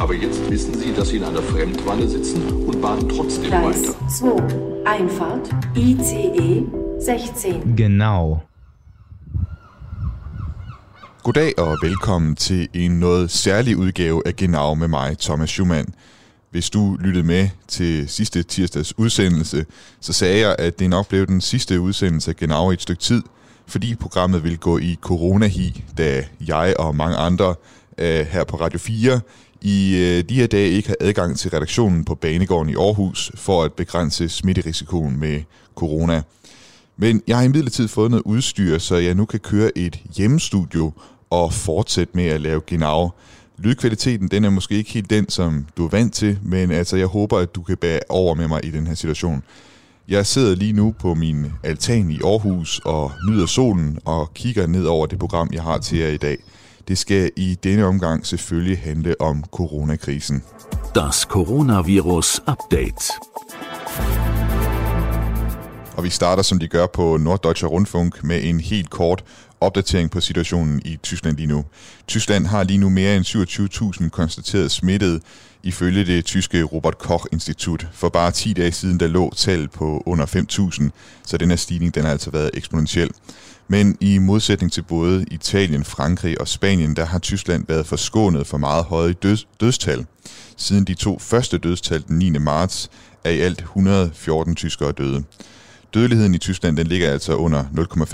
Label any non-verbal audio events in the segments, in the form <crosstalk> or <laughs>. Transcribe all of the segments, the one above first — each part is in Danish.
Aber jetzt wissen Sie, dass Sie in einer Fremdwanne sitzen und baden trotzdem Gleis weiter. 2. Einfahrt ICE 16. Genau. Goddag og velkommen til en noget særlig udgave af Genau med mig, Thomas Schumann. Hvis du lyttede med til sidste tirsdags udsendelse, så sagde jeg, at det nok blev den sidste udsendelse af Genau i et stykke tid, fordi programmet ville gå i coronahi, da jeg og mange andre øh, her på Radio 4 i øh, de her dage ikke har adgang til redaktionen på Banegården i Aarhus for at begrænse smitterisikoen med corona. Men jeg har imidlertid fået noget udstyr, så jeg nu kan køre et hjemmestudio og fortsætte med at lave genau. Lydkvaliteten den er måske ikke helt den, som du er vant til, men altså jeg håber, at du kan bære over med mig i den her situation. Jeg sidder lige nu på min altan i Aarhus og nyder solen og kigger ned over det program, jeg har til jer i dag. Det skal i denne omgang selvfølgelig handle om coronakrisen. Das Coronavirus Update. Og vi starter, som de gør på Norddeutscher Rundfunk, med en helt kort opdatering på situationen i Tyskland lige nu. Tyskland har lige nu mere end 27.000 konstateret smittede, ifølge det tyske Robert Koch Institut. For bare 10 dage siden, der lå tal på under 5.000, så den her stigning den har altså været eksponentiel. Men i modsætning til både Italien, Frankrig og Spanien, der har Tyskland været forskånet for meget høje døds- dødstal. Siden de to første dødstal den 9. marts er i alt 114 tyskere døde. Dødeligheden i Tyskland den ligger altså under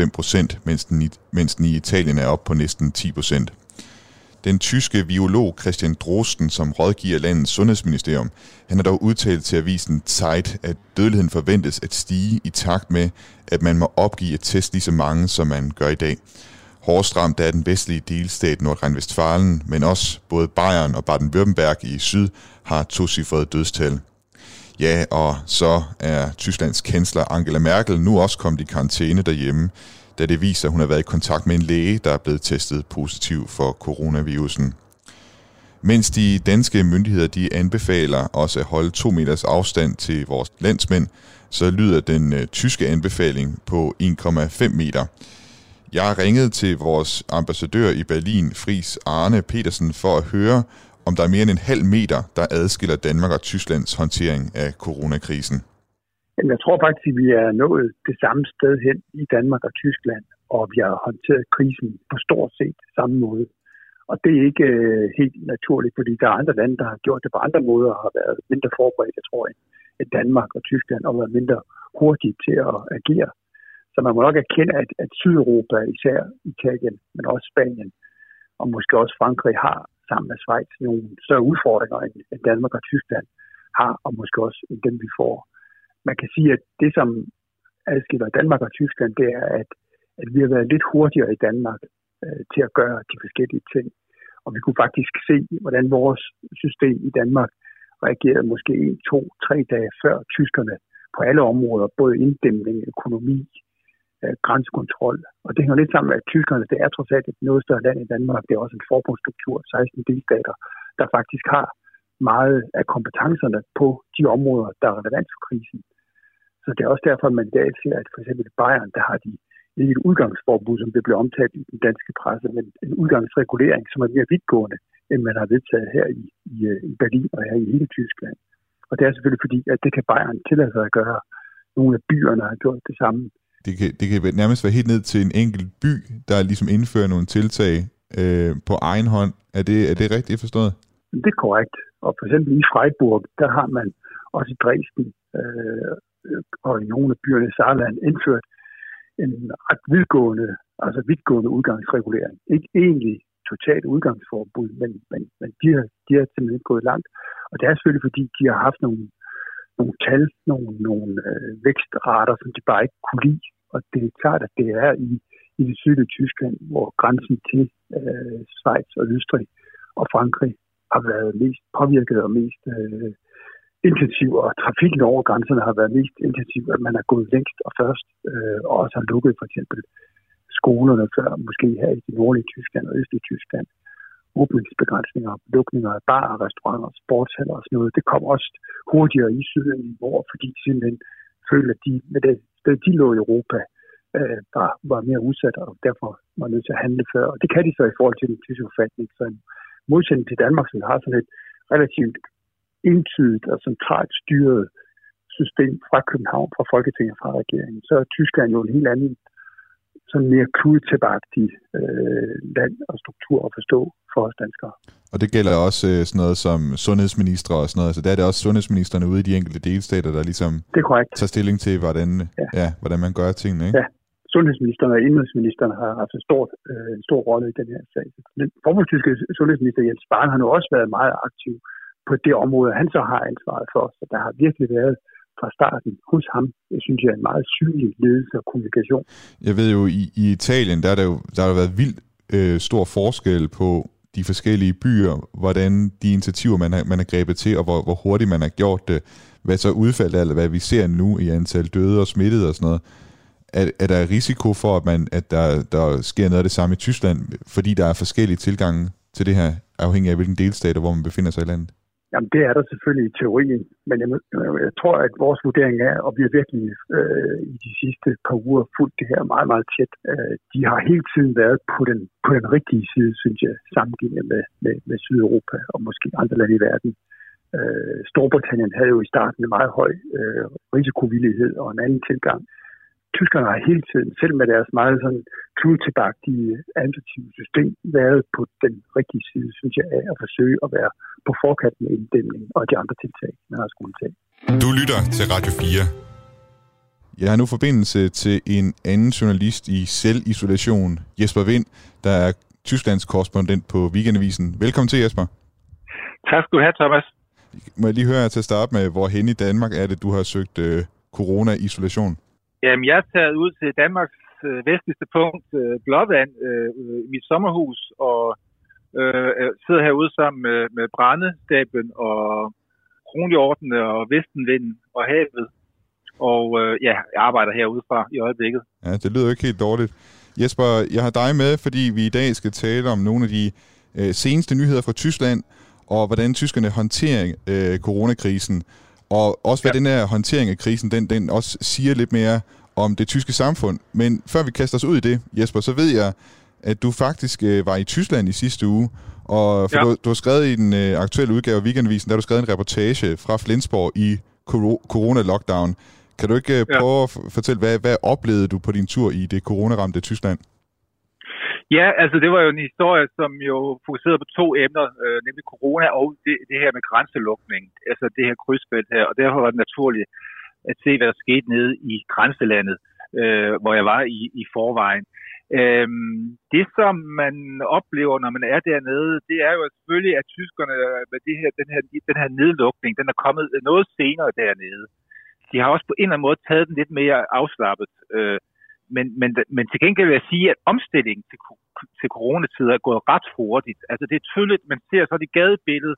0,5 procent, mens, den i- mens den i Italien er op på næsten 10 procent. Den tyske biolog Christian Drosten, som rådgiver landets sundhedsministerium, han har dog udtalt til avisen Zeit, at dødeligheden forventes at stige i takt med, at man må opgive at teste lige så mange, som man gør i dag. Hårdest ramt er den vestlige delstat Nordrhein-Westfalen, men også både Bayern og Baden-Württemberg i syd har tocifrede dødstal. Ja, og så er Tysklands kansler Angela Merkel nu også kommet i karantæne derhjemme, da det viser, at hun har været i kontakt med en læge, der er blevet testet positiv for coronavirusen. Mens de danske myndigheder de anbefaler os at holde to meters afstand til vores landsmænd, så lyder den øh, tyske anbefaling på 1,5 meter. Jeg har ringet til vores ambassadør i Berlin, Fris Arne Petersen, for at høre, om der er mere end en halv meter, der adskiller Danmark og Tysklands håndtering af coronakrisen. Jamen, jeg tror faktisk, at vi er nået det samme sted hen i Danmark og Tyskland, og vi har håndteret krisen på stort set samme måde. Og det er ikke øh, helt naturligt, fordi der er andre lande, der har gjort det på andre måder og har været mindre forberedt, jeg tror, end Danmark og Tyskland, og været mindre hurtige til at agere. Så man må nok erkende, at, at Sydeuropa, især Italien, men også Spanien, og måske også Frankrig, har sammen med Schweiz nogle større udfordringer, end, Danmark og Tyskland har, og måske også end dem, vi får man kan sige, at det, som adskiller Danmark og Tyskland, det er, at, at vi har været lidt hurtigere i Danmark øh, til at gøre de forskellige ting. Og vi kunne faktisk se, hvordan vores system i Danmark reagerede måske en, to, tre dage før tyskerne på alle områder, både inddæmning, økonomi, øh, grænsekontrol. Og det hænger lidt sammen med, at tyskerne, det er trods alt et noget større land i Danmark. Det er også en forbundsstruktur, 16 delstater, der faktisk har meget af kompetencerne på de områder, der er relevant for krisen. Så det er også derfor, at man i dag ser, at for eksempel i Bayern, der har de ikke et udgangsforbud, som det blev omtalt i den danske presse, men en udgangsregulering, som er mere vidtgående, end man har vedtaget her i, i, øh, i Berlin og her i hele Tyskland. Og det er selvfølgelig fordi, at det kan Bayern tillade sig at gøre. Nogle af byerne har gjort det samme. Det kan, det kan nærmest være helt ned til en enkelt by, der ligesom indfører nogle tiltag øh, på egen hånd. Er det, er det rigtigt forstået? Det er korrekt. Og for eksempel i Freiburg, der har man også i Dresden øh, og i nogle af byerne i Saarland indført en ret vidtgående, altså vidtgående udgangsregulering. Ikke egentlig totalt udgangsforbud, men, men, men de, har, de har simpelthen gået langt. Og det er selvfølgelig, fordi de har haft nogle, nogle tal, nogle, nogle øh, vækstrater, som de bare ikke kunne lide. Og det er klart, at det er i, i det sydlige Tyskland, hvor grænsen til øh, Schweiz og Østrig og Frankrig har været mest påvirket og mest øh, intensiv, og trafikken over grænserne har været mest intensiv, at man er gået længst og først, øh, og også har lukket for eksempel skolerne før, måske her i det nordlige Tyskland og østlige Tyskland. Åbningsbegrænsninger, lukninger af barer, restauranter, sportshaller og sådan noget. Det kom også hurtigere i syden i år, fordi simpelthen følte, at de med det de lå i Europa, øh, var, var mere udsat, og derfor var nødt til at handle før. Og det kan de så i forhold til den tyske forfatning. Så en modsætning til Danmark, som har sådan et relativt entydigt og centralt styret system fra København, fra Folketinget, fra regeringen, så er Tyskland jo en helt anden sådan mere kludetilbagtig øh, land og struktur at forstå for os danskere. Og det gælder også øh, sådan noget som sundhedsminister og sådan noget. Så der er det også sundhedsministerne ude i de enkelte delstater, der ligesom det er korrekt. tager stilling til, hvordan, ja. Ja, hvordan man gør tingene. Ikke? Ja. Sundhedsministeren og indrigsministeren har haft en stor, øh, en stor rolle i den her sag. Den formålstyske sundhedsminister Jens Spahn har nu også været meget aktiv på det område, han så har ansvaret for. Så der har virkelig været fra starten hos ham, jeg synes jeg er en meget synlig ledelse og kommunikation. Jeg ved jo, i, i Italien, der, er der, jo, der har været vildt øh, stor forskel på de forskellige byer, hvordan de initiativer, man har, man har grebet til, og hvor, hvor hurtigt man har gjort det, hvad så udfaldet eller hvad vi ser nu i antal døde og smittede og sådan noget. Er, er der risiko for, at, man, at der, der sker noget af det samme i Tyskland, fordi der er forskellige tilgange til det her, afhængig af hvilken delstater, hvor man befinder sig i landet? Jamen, det er der selvfølgelig i teorien, men jeg, øh, jeg tror, at vores vurdering er, og vi har virkelig øh, i de sidste par uger fulgt det her meget, meget tæt. Øh, de har hele tiden været på den, på den rigtige side, synes jeg, sammenlignet med, med, med Sydeuropa og måske andre lande i verden. Øh, Storbritannien havde jo i starten en meget høj øh, risikovillighed og en anden tilgang. Tyskerne har hele tiden, selv med deres meget sådan kludetilbagtige administrative system, været på den rigtige side, synes jeg, af at forsøge at være på forkant med inddæmning og de andre tiltag, man har skulle tage. Du lytter til Radio 4. Jeg har nu forbindelse til en anden journalist i selvisolation, Jesper Vind, der er Tysklands korrespondent på Weekendavisen. Velkommen til, Jesper. Tak skal du have, Thomas. Må jeg lige høre til at starte med, hvor hen i Danmark er det, du har søgt øh, corona-isolation? Jamen, jeg er taget ud til Danmarks øh, vestligste punkt, øh, Blåvand, øh, mit sommerhus, og øh, øh, sidder herude sammen med, med brændestaben og Kronhjortene og Vestenvinden og havet. Og øh, ja, jeg arbejder herude fra i øjeblikket. Ja, det lyder ikke helt dårligt. Jesper, jeg har dig med, fordi vi i dag skal tale om nogle af de øh, seneste nyheder fra Tyskland, og hvordan tyskerne håndterer øh, coronakrisen. Og også hvad ja. den her håndtering af krisen, den, den også siger lidt mere om det tyske samfund. Men før vi kaster os ud i det, Jesper, så ved jeg, at du faktisk øh, var i Tyskland i sidste uge, og for ja. du, du har skrevet i den øh, aktuelle udgave af Weekendavisen, der har du skrevet en reportage fra Flensborg i corona-lockdown. Kan du ikke øh, prøve ja. at fortælle, hvad, hvad oplevede du på din tur i det coronaramte Tyskland? Ja, altså det var jo en historie, som jo fokuserede på to emner, øh, nemlig corona og det, det her med grænselukning, altså det her krydsfelt her, og derfor var det naturligt at se, hvad der skete nede i grænselandet, øh, hvor jeg var i, i forvejen. Øhm, det, som man oplever, når man er dernede, det er jo selvfølgelig, at tyskerne med det her, den, her, den her nedlukning, den er kommet noget senere dernede. De har også på en eller anden måde taget den lidt mere afslappet. Øh, men, men, men til gengæld vil jeg sige, at omstillingen til, til coronatider er gået ret hurtigt. Altså det er tydeligt, man ser så det gadebillede.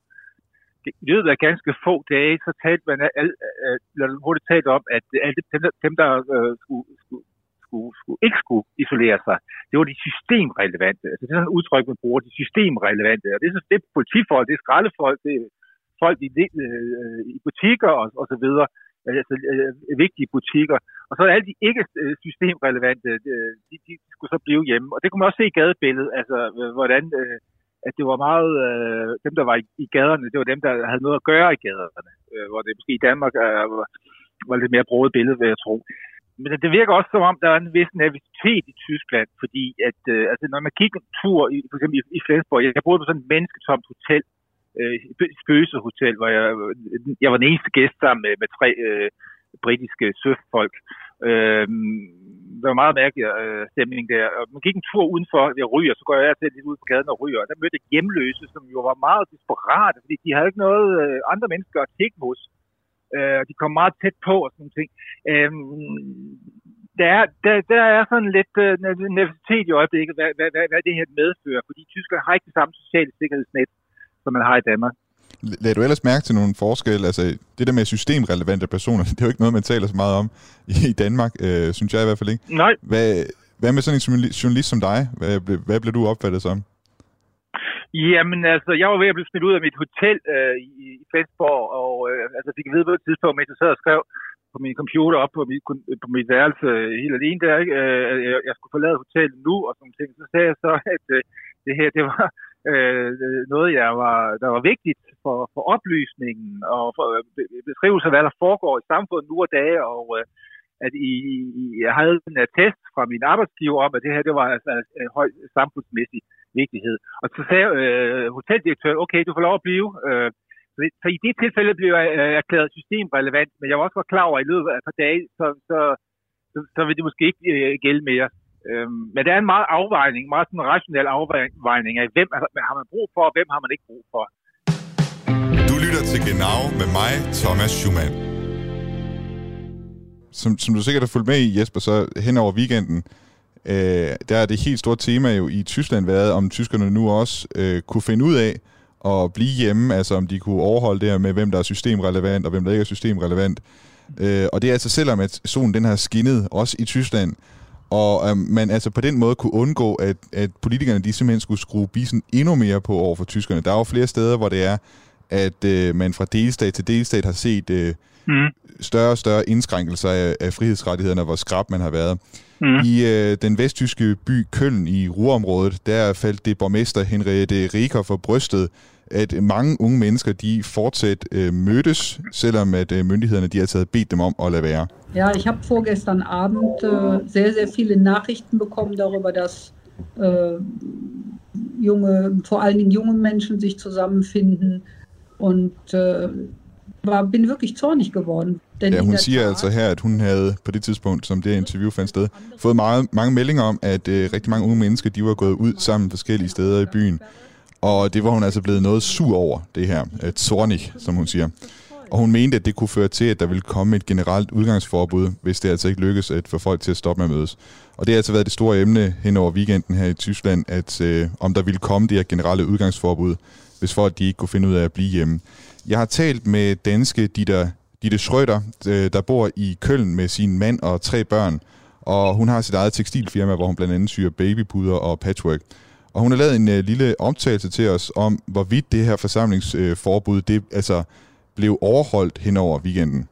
I løbet af ganske få dage, så talte man eller hurtigt talt om, at alle dem, dem der øh, skulle, skulle, skulle, skulle, ikke skulle isolere sig, det var de systemrelevante. Altså det er sådan et udtryk, man bruger, de systemrelevante. Og det er, så, det er politifolk, det er skraldefolk, det er folk i, øh, i butikker og, og så videre altså, øh, vigtige butikker. Og så er alle de ikke øh, systemrelevante, øh, de, de skulle så blive hjemme. Og det kunne man også se i gadebilledet, altså øh, hvordan øh, at det var meget, øh, dem der var i, i gaderne, det var dem, der havde noget at gøre i gaderne. Øh, hvor det måske i Danmark øh, var, var lidt mere brugt billede, vil jeg tro. Men det virker også som om, der er en vis nervositet i Tyskland, fordi at, øh, altså, når man kigger en tur, i, for eksempel i, i Flensborg, jeg boede på sådan et mennesketomt hotel, øh, spøgelsehotel, hvor jeg, jeg var den eneste gæst sammen med, med tre øh, britiske søfolk. Øh, der var meget mærkelig øh, stemning der. Og man gik en tur udenfor, jeg ryger, så går jeg til lidt ud på gaden og ryger. Og der mødte jeg hjemløse, som jo var meget desperate, fordi de havde ikke noget øh, andre mennesker at tænke hos. Øh, de kom meget tæt på og sådan nogle ting. Øh, der er, der, der er sådan lidt øh, nervositet i øjeblikket, hvad, hvad, hvad, hvad det her medfører, fordi tyskerne har ikke det samme sociale sikkerhedsnet, som man har i Danmark. lagde du ellers mærke til nogle forskelle? Altså, det der med systemrelevante personer, <laughs> det er jo ikke noget, man taler så meget om i Danmark, øh, synes jeg i hvert fald ikke. Nej. Hvad, hvad med sådan en journalist som dig? Hvad, blev, hvad blev du opfattet som? Jamen altså, jeg var ved at blive smidt ud af mit hotel øh, i, i Flensborg, og øh, altså, fik at vide på et tidspunkt, mens jeg sad og skrev på min computer op på mit, på mit værelse øh, helt alene der, ikke? Øh, jeg, jeg skulle forlade hotellet nu og sådan ting. Så sagde jeg så, at øh, det her, det var øh, noget, jeg var, der var vigtigt for, for oplysningen og for beskrivelse af, hvad der foregår i samfundet nu og dage, og øh, at I, I, jeg havde en attest fra min arbejdsgiver om, at det her det var altså, altså en høj samfundsmæssig vigtighed. Og så sagde øh, hoteldirektøren, okay, du får lov at blive. Øh, så, så i det tilfælde blev jeg øh, erklæret systemrelevant, men jeg var også klar over, at i løbet af et par dage, så, så, så, så vil det måske ikke øh, gælde mere. Øhm, men det er en meget afvejning, meget sådan en rationel afvejning af, hvem har man brug for, og hvem har man ikke brug for. Du lytter til Genau med mig, Thomas Schumann. Som, som du sikkert har fulgt med i, Jesper, så hen over weekenden, øh, der er det helt store tema jo i Tyskland været, om tyskerne nu også øh, kunne finde ud af at blive hjemme, altså om de kunne overholde det her med, hvem der er systemrelevant og hvem der ikke er systemrelevant. Øh, og det er altså selvom, at solen den har skinnet, også i Tyskland, og øh, man altså på den måde kunne undgå, at, at politikerne de simpelthen skulle skrue bisen endnu mere på over for tyskerne. Der er jo flere steder, hvor det er, at øh, man fra delstat til delstat har set øh, mm. større og større indskrænkelser af, af frihedsrettighederne, hvor skrab man har været. Mm. I øh, den vesttyske by Køln i Ruhrområdet, der faldt det borgmester Henriette Riker for brystet, at mange unge mennesker, de fortsat øh, mødtes, selvom at øh, myndighederne de har taget bedt dem om at lade være. Ja, ich habe vorgestern Abend äh, sehr, sehr viele Nachrichten bekommen darüber, dass äh, junge, vor allen Dingen junge Menschen sich zusammenfinden und äh, var, bin wirklich zornig geworden. Den ja, hun siger altså her, at hun havde på det tidspunkt, som det interview fandt sted, fået meget, mange meldinger om, at øh, rigtig mange unge mennesker, de var gået ud sammen forskellige steder i byen. Og det var hun altså blevet noget sur over, det her. Et zornig, som hun siger. Og hun mente, at det kunne føre til, at der ville komme et generelt udgangsforbud, hvis det altså ikke lykkes at få folk til at stoppe med at mødes. Og det har altså været det store emne hen over weekenden her i Tyskland, at øh, om der ville komme det her generelle udgangsforbud, hvis folk de ikke kunne finde ud af at blive hjemme. Jeg har talt med danske Ditte, Ditte Schrøder, øh, der bor i Køln med sin mand og tre børn, og hun har sit eget tekstilfirma, hvor hun blandt andet syr babypuder og patchwork. Og hun har lavet en øh, lille optagelse til os om, hvorvidt det her forsamlingsforbud, øh, det altså blev overholdt hen over weekenden.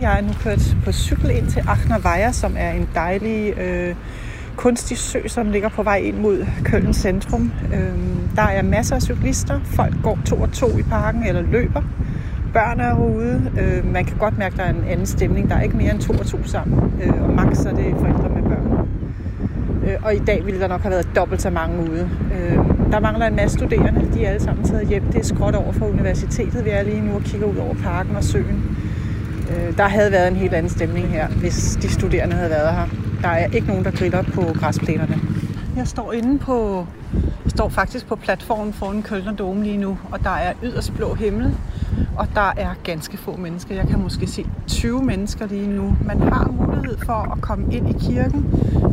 Jeg er nu kørt på cykel ind til Achner Weiher, som er en dejlig øh, kunstig sø, som ligger på vej ind mod Køln centrum. Øh, der er masser af cyklister. Folk går to og to i parken eller løber. Børn er ude. Øh, man kan godt mærke, at der er en anden stemning. Der er ikke mere end to og to sammen. Øh, og max er det forældre med børn. Øh, og i dag ville der nok have været dobbelt så mange ude. Øh, der mangler en masse studerende. De er alle sammen taget hjem. Det er skråt over for universitetet. Vi er lige nu og kigger ud over parken og søen. Øh, der havde været en helt anden stemning her, hvis de studerende havde været her. Der er ikke nogen, der griller på græsplænerne. Jeg står inde på, jeg står faktisk på platformen foran Kølner Dome lige nu, og der er yderst blå himmel, og der er ganske få mennesker. Jeg kan måske se 20 mennesker lige nu. Man har mulighed for at komme ind i kirken,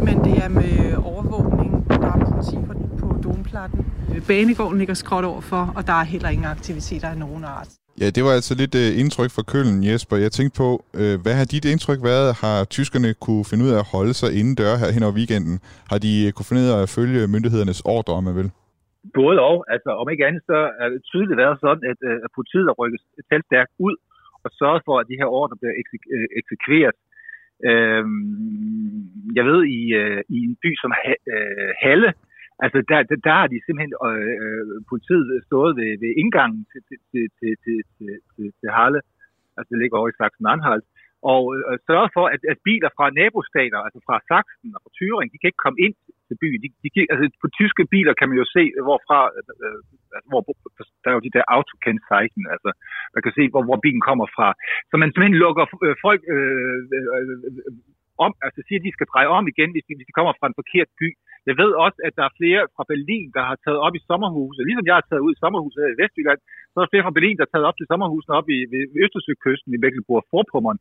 men det er med overvågning. Der er politi på, på domplatten. Banegården ligger skråt overfor, og der er heller ingen aktiviteter af nogen art. Ja, det var altså lidt uh, indtryk fra Køln, Jesper. Jeg tænkte på, uh, hvad har dit indtryk været? Har tyskerne kunne finde ud af at holde sig inden dør her hen over weekenden? Har de uh, kunne finde ud af at følge myndighedernes ordre, om man vil? Både og. Altså, om ikke andet, så er det tydeligt været sådan, at, øh, at politiet har rykket stærkt ud og sørget for, at de her ordre bliver øh, eksekveret. Uh, jeg ved, i, øh, i en by som ha- Halle, Altså, der, der, der har de simpelthen øh, øh, politiet stået ved, ved indgangen til, til, til, til, til, til, til, Halle, altså det ligger over i Sachsen-Anhalt, og øh, sørge for, at, at biler fra nabostater, altså fra Sachsen og fra Thüringen, de kan ikke komme ind til by. De, de, altså, på tyske biler kan man jo se, hvorfra, øh, altså, hvor, der er jo de der autokennzeichen, altså man kan se, hvor, hvor bilen kommer fra. Så man simpelthen lukker øh, folk øh, øh, om, altså siger, at de skal dreje om igen, hvis de, hvis de kommer fra en forkert by. Jeg ved også, at der er flere fra Berlin, der har taget op i sommerhuset. Ligesom jeg har taget ud i sommerhuset i Vestjylland, så er der flere fra Berlin, der har taget op til sommerhusene op i ved, ved Østersøkysten i Mecklenburg-Vorpommern.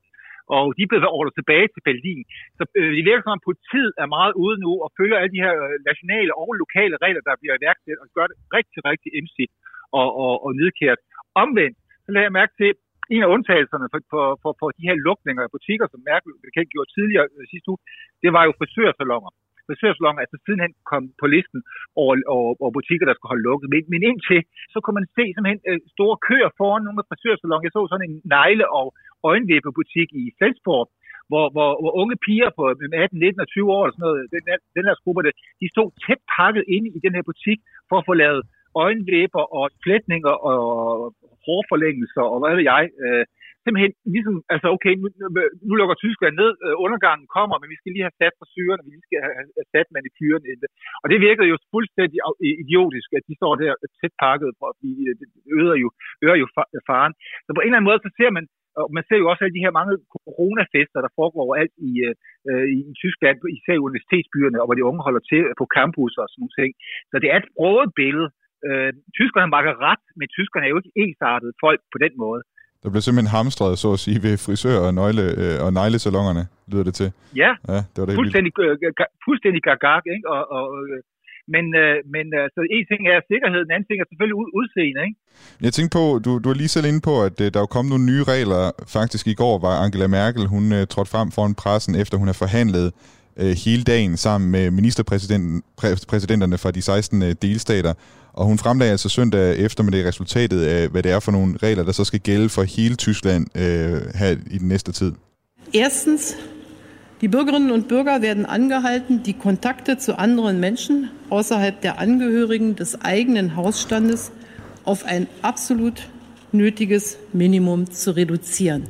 Og de er ordret tilbage til Berlin. Så øh, det virker som om politiet er meget ude nu og følger alle de her øh, nationale og lokale regler, der bliver iværksat og gør det rigtig, rigtig indsigt og, og, og nedkært. Omvendt, så lader jeg mærke til, en af undtagelserne for, for, for, for de her lukninger af butikker, som Merkel bekendt gjorde tidligere øh, sidste uge, det var jo frisørsalonger. Frisørsalonger altså sidenhen kom på listen over, over, over butikker, der skulle holde lukket. Men, men indtil, så kunne man se simpelthen øh, store køer foran nogle af frisørsalonger. Jeg så sådan en negle- og øjenvippebutik i Flensborg, hvor, hvor, hvor unge piger på øh, 18, 19 og 20 år, og sådan noget, øh, den, den her gruppe, de stod tæt pakket inde i den her butik for at få lavet øjenlæber og flætninger og hårforlængelser og hvad ved jeg. Øh, simpelthen ligesom, altså okay, nu, nu lukker Tyskland ned, øh, undergangen kommer, men vi skal lige have sat for syrene, vi skal have, sat manikyren ind. Og det virkede jo fuldstændig idiotisk, at de står der tæt pakket, for at øh, det øger jo, øger jo faren. Så på en eller anden måde, så ser man, og man ser jo også alle de her mange coronafester, der foregår overalt i, øh, øh i Tyskland, især i universitetsbyerne, og hvor de unge holder til på campus og sådan nogle ting. Så det er et broet billede. Øh, tyskerne bakker ret, men tyskerne er jo ikke ensartet folk på den måde. Der blev simpelthen hamstret, så at sige, ved frisør- og, nøgle, øh, og neglesalongerne, lyder det til. Ja, ja det var det fuldstændig, øh, fuldstændig gagag, ikke? Og, og, øh, men, øh, men altså, en ting er sikkerhed, en anden ting er selvfølgelig ud, udseende. Ikke? Jeg tænkte på, du, du er lige selv inde på, at øh, der er kommet nogle nye regler. Faktisk i går var Angela Merkel, hun øh, trådte frem foran pressen, efter hun har forhandlet øh, hele dagen sammen med ministerpræsidenterne fra de 16 øh, delstater. Og hun fremlagde altså søndag eftermiddag resultatet af, hvad det er for nogle regler, der så skal gælde for hele Tyskland øh, her i den næste tid. Erstens, die Bürgerinnen und Bürger werden angehalten, die Kontakte zu anderen Menschen außerhalb der Angehörigen des eigenen Hausstandes auf ein absolut nötiges Minimum zu reduzieren.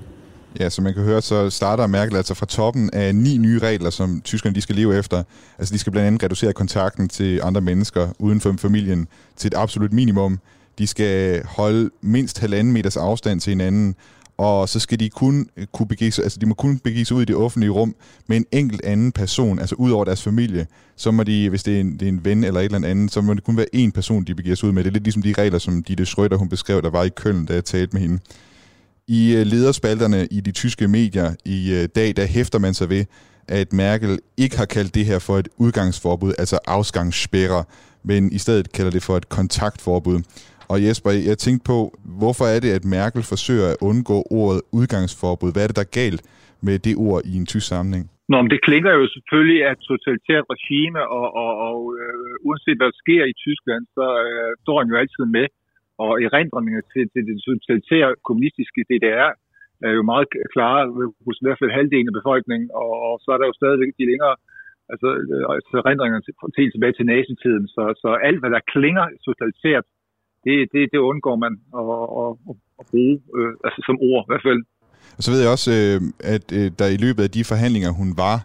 Ja, som man kan høre, så starter Merkel altså fra toppen af ni nye regler, som tyskerne de skal leve efter. Altså de skal blandt andet reducere kontakten til andre mennesker uden for familien til et absolut minimum. De skal holde mindst halvanden meters afstand til hinanden, og så skal de kun øh, kunne begive sig, altså de må kun begive sig ud i det offentlige rum med en enkelt anden person, altså ud over deres familie. Så må de, hvis det er en, det er en ven eller et eller andet, så må det kun være én person, de begiver sig ud med. Det er lidt ligesom de regler, som Ditte Schrøder, hun beskrev, der var i Køln, da jeg talte med hende. I øh, lederspalterne i de tyske medier i øh, dag, der hæfter man sig ved, at Merkel ikke har kaldt det her for et udgangsforbud, altså afgangsspærre, men i stedet kalder det for et kontaktforbud. Og Jesper, jeg tænkte på, hvorfor er det, at Merkel forsøger at undgå ordet udgangsforbud? Hvad er det, der er galt med det ord i en tysk sammenhæng? Nå, men det klinger jo selvfølgelig af et totalitært regime, og, og, og øh, uanset hvad der sker i Tyskland, så øh, står han jo altid med og erindringer til, til det totalitære kommunistiske DDR er jo meget klare hos i hvert fald halvdelen af befolkningen, og, og så er der jo stadigvæk de længere altså, øh, altså erindringer til, til tilbage til nazitiden. Så, så alt, hvad der klinger totalitært, det, det, det undgår man at, at, at bruge øh, altså som ord i hvert fald. Og så ved jeg også, øh, at øh, der i løbet af de forhandlinger, hun var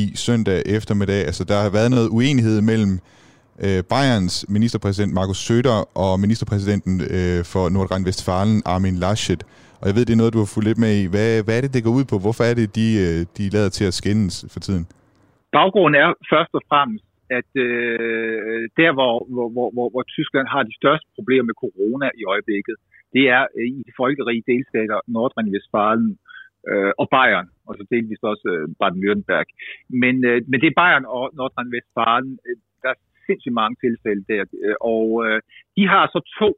i søndag eftermiddag, altså der har været noget uenighed mellem øh, Øh, Bayerns ministerpræsident Markus Söder og ministerpræsidenten øh, for Nordrhein-Westfalen Armin Laschet. Og jeg ved, det er noget, du har fulgt lidt med i. Hvad, hvad er det, det går ud på? Hvorfor er det, de, øh, de lader til at skændes for tiden? Baggrunden er først og fremmest, at øh, der, hvor, hvor, hvor, hvor Tyskland har de største problemer med corona i øjeblikket, det er øh, i de folkerige delstater Nordrhein-Westfalen øh, og Bayern, og så delvis også øh, Baden-Württemberg. Men, øh, men det er Bayern og Nordrhein-Westfalen, øh, sindssygt mange tilfælde der. Øh, og øh, de har så to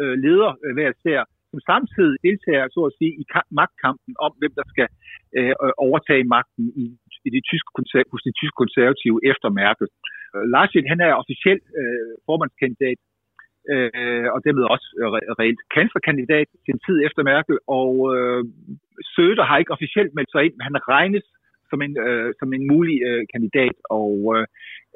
øh, ledere øh, hver især, som samtidig deltager så at sige, i magtkampen om, hvem der skal øh, øh overtage magten i, i det tyske, hos de tyske konservative efter Merkel. Øh, Laschet, han er officielt øh, formandskandidat, øh, og dermed også øh, reelt kanslerkandidat til en tid efter Merkel, og øh, Søder har ikke officielt meldt sig ind, men han regnes som en, øh, som en mulig øh, kandidat, og øh,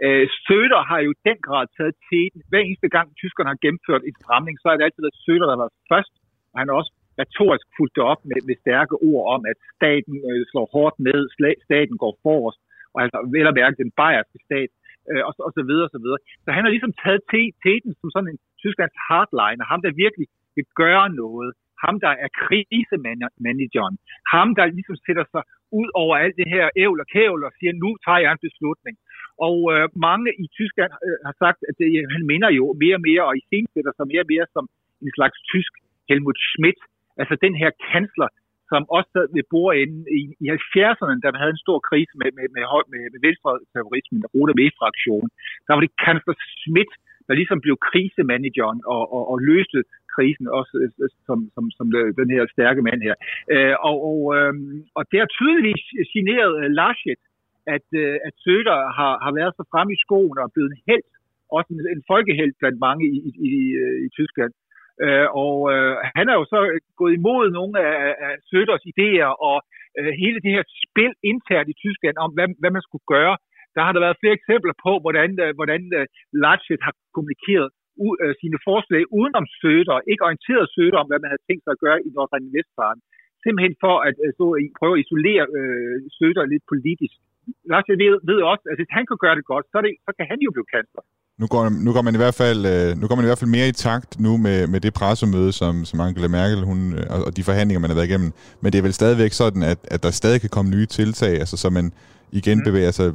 øh Søder har jo i den grad taget teten. Hver eneste gang tyskerne har gennemført en stramning, så er det altid at Søder, der var først, og han har også retorisk fulgt det op med, med stærke ord om, at staten øh, slår hårdt ned, staten går forrest, og altså vel at mærke den bayerske stat, øh, og, og så videre, og så videre. Så han har ligesom taget teten som sådan en Tysklands hardliner, ham der virkelig vil gøre noget, ham der er krisemanageren, ham der ligesom sætter sig ud over alt det her ævl og kævl og siger, nu tager jeg en beslutning. Og øh, mange i Tyskland øh, har sagt, at det, øh, han minder jo mere og mere, og i sætter sig mere og mere som en slags tysk Helmut Schmidt, altså den her kansler, som også sad ved bordenden i, i 70'erne, da man havde en stor krise med, med, med, med, med venstreterrorismen, der Rode V-fraktionen. Der var det kansler Schmidt, der ligesom blev krisemanageren og, og, og løste krisen, også øh, øh, som, som, som øh, den her stærke mand her. Øh, og, og, øh, og det har tydeligvis signeret øh, Laschet, at, øh, at Søder har, har været så frem i skoen og blevet en held, også en, en folkehelt blandt mange i, i, i, i Tyskland. Øh, og øh, han er jo så gået imod nogle af, af Søders idéer, og øh, hele det her spil internt i Tyskland om, hvad, hvad man skulle gøre, der har der været flere eksempler på, hvordan, øh, hvordan uh, Laschet har kommunikeret u- uh, sine forslag udenom Søder, ikke orienteret Søder om, hvad man havde tænkt sig at gøre i Nordrhein-Westfalen. Simpelthen for at uh, så, prøve at isolere uh, Søder lidt politisk. Laschet ved, ved også, at hvis han kan gøre det godt, så, det, så kan han jo blive kansler. Nu går, nu går man i hvert fald nu går man i hvert fald mere i takt nu med, med det pressemøde som, som Angela Merkel hun, og, og de forhandlinger man har været igennem. Men det er vel stadigvæk sådan at, at der stadig kan komme nye tiltag, altså så man igen mm. bevæger sig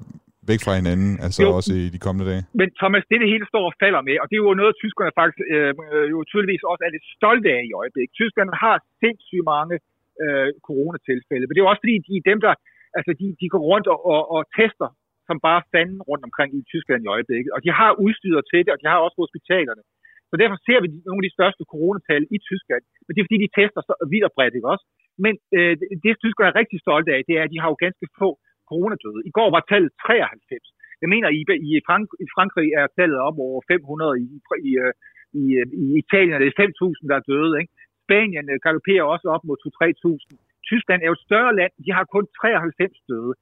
væk fra hinanden, altså jo. også i de kommende dage. Men Thomas, det det hele står og falder med, og det er jo noget, tyskerne faktisk øh, jo tydeligvis også er lidt stolte af i øjeblikket. Tyskerne har sindssygt mange øh, coronatilfælde, men det er jo også fordi, de er dem, der altså de, de går rundt og, og, og tester som bare fanden rundt omkring i Tyskland i øjeblikket. Og de har udstyret til det, og de har også hospitalerne. Så derfor ser vi nogle af de største coronatal i Tyskland. Men det er fordi, de tester så vidt og bredt, ikke også? Men øh, det, tyskerne er rigtig stolte af, det er, at de har jo ganske få coronadøde. I går var tallet 93. Jeg mener, i, i, Frank- i Frankrig er tallet op over 500. I, i, i, i Italien er det 5.000, der er døde. Ikke? Spanien øh, galopperer også op mod 2-3.000. Tyskland er jo et større land. De har kun 93 døde.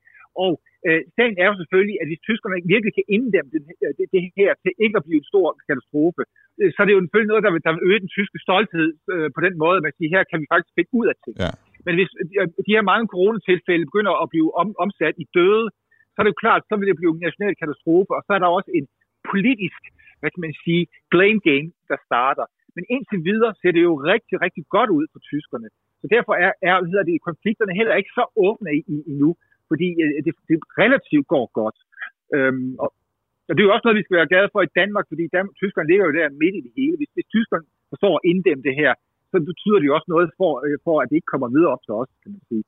Og øh, sagen er jo selvfølgelig, at hvis tyskerne virkelig kan inddæmme det, øh, det, det her til ikke at blive en stor katastrofe, øh, så er det jo selvfølgelig noget, der vil, der vil øge den tyske stolthed øh, på den måde, at man siger, her kan vi faktisk finde ud af ting. Ja. Men hvis de her mange coronatilfælde begynder at blive om, omsat i døde, så er det jo klart, så vil det blive en national katastrofe, og så er der også en politisk, hvad kan man sige, blame game, der starter. Men indtil videre ser det jo rigtig, rigtig godt ud for tyskerne. Så derfor er, er hedder det, konflikterne heller ikke så åbne i, i, endnu, fordi øh, det, det relativt går godt. Øhm, og, og det er jo også noget, vi skal være glade for i Danmark, fordi Danmark, Tyskland ligger jo der midt i det hele. Hvis, hvis Tyskland forstår at inddæmme det her, så betyder det jo også noget for, øh, for, at det ikke kommer videre op til os, kan man sige.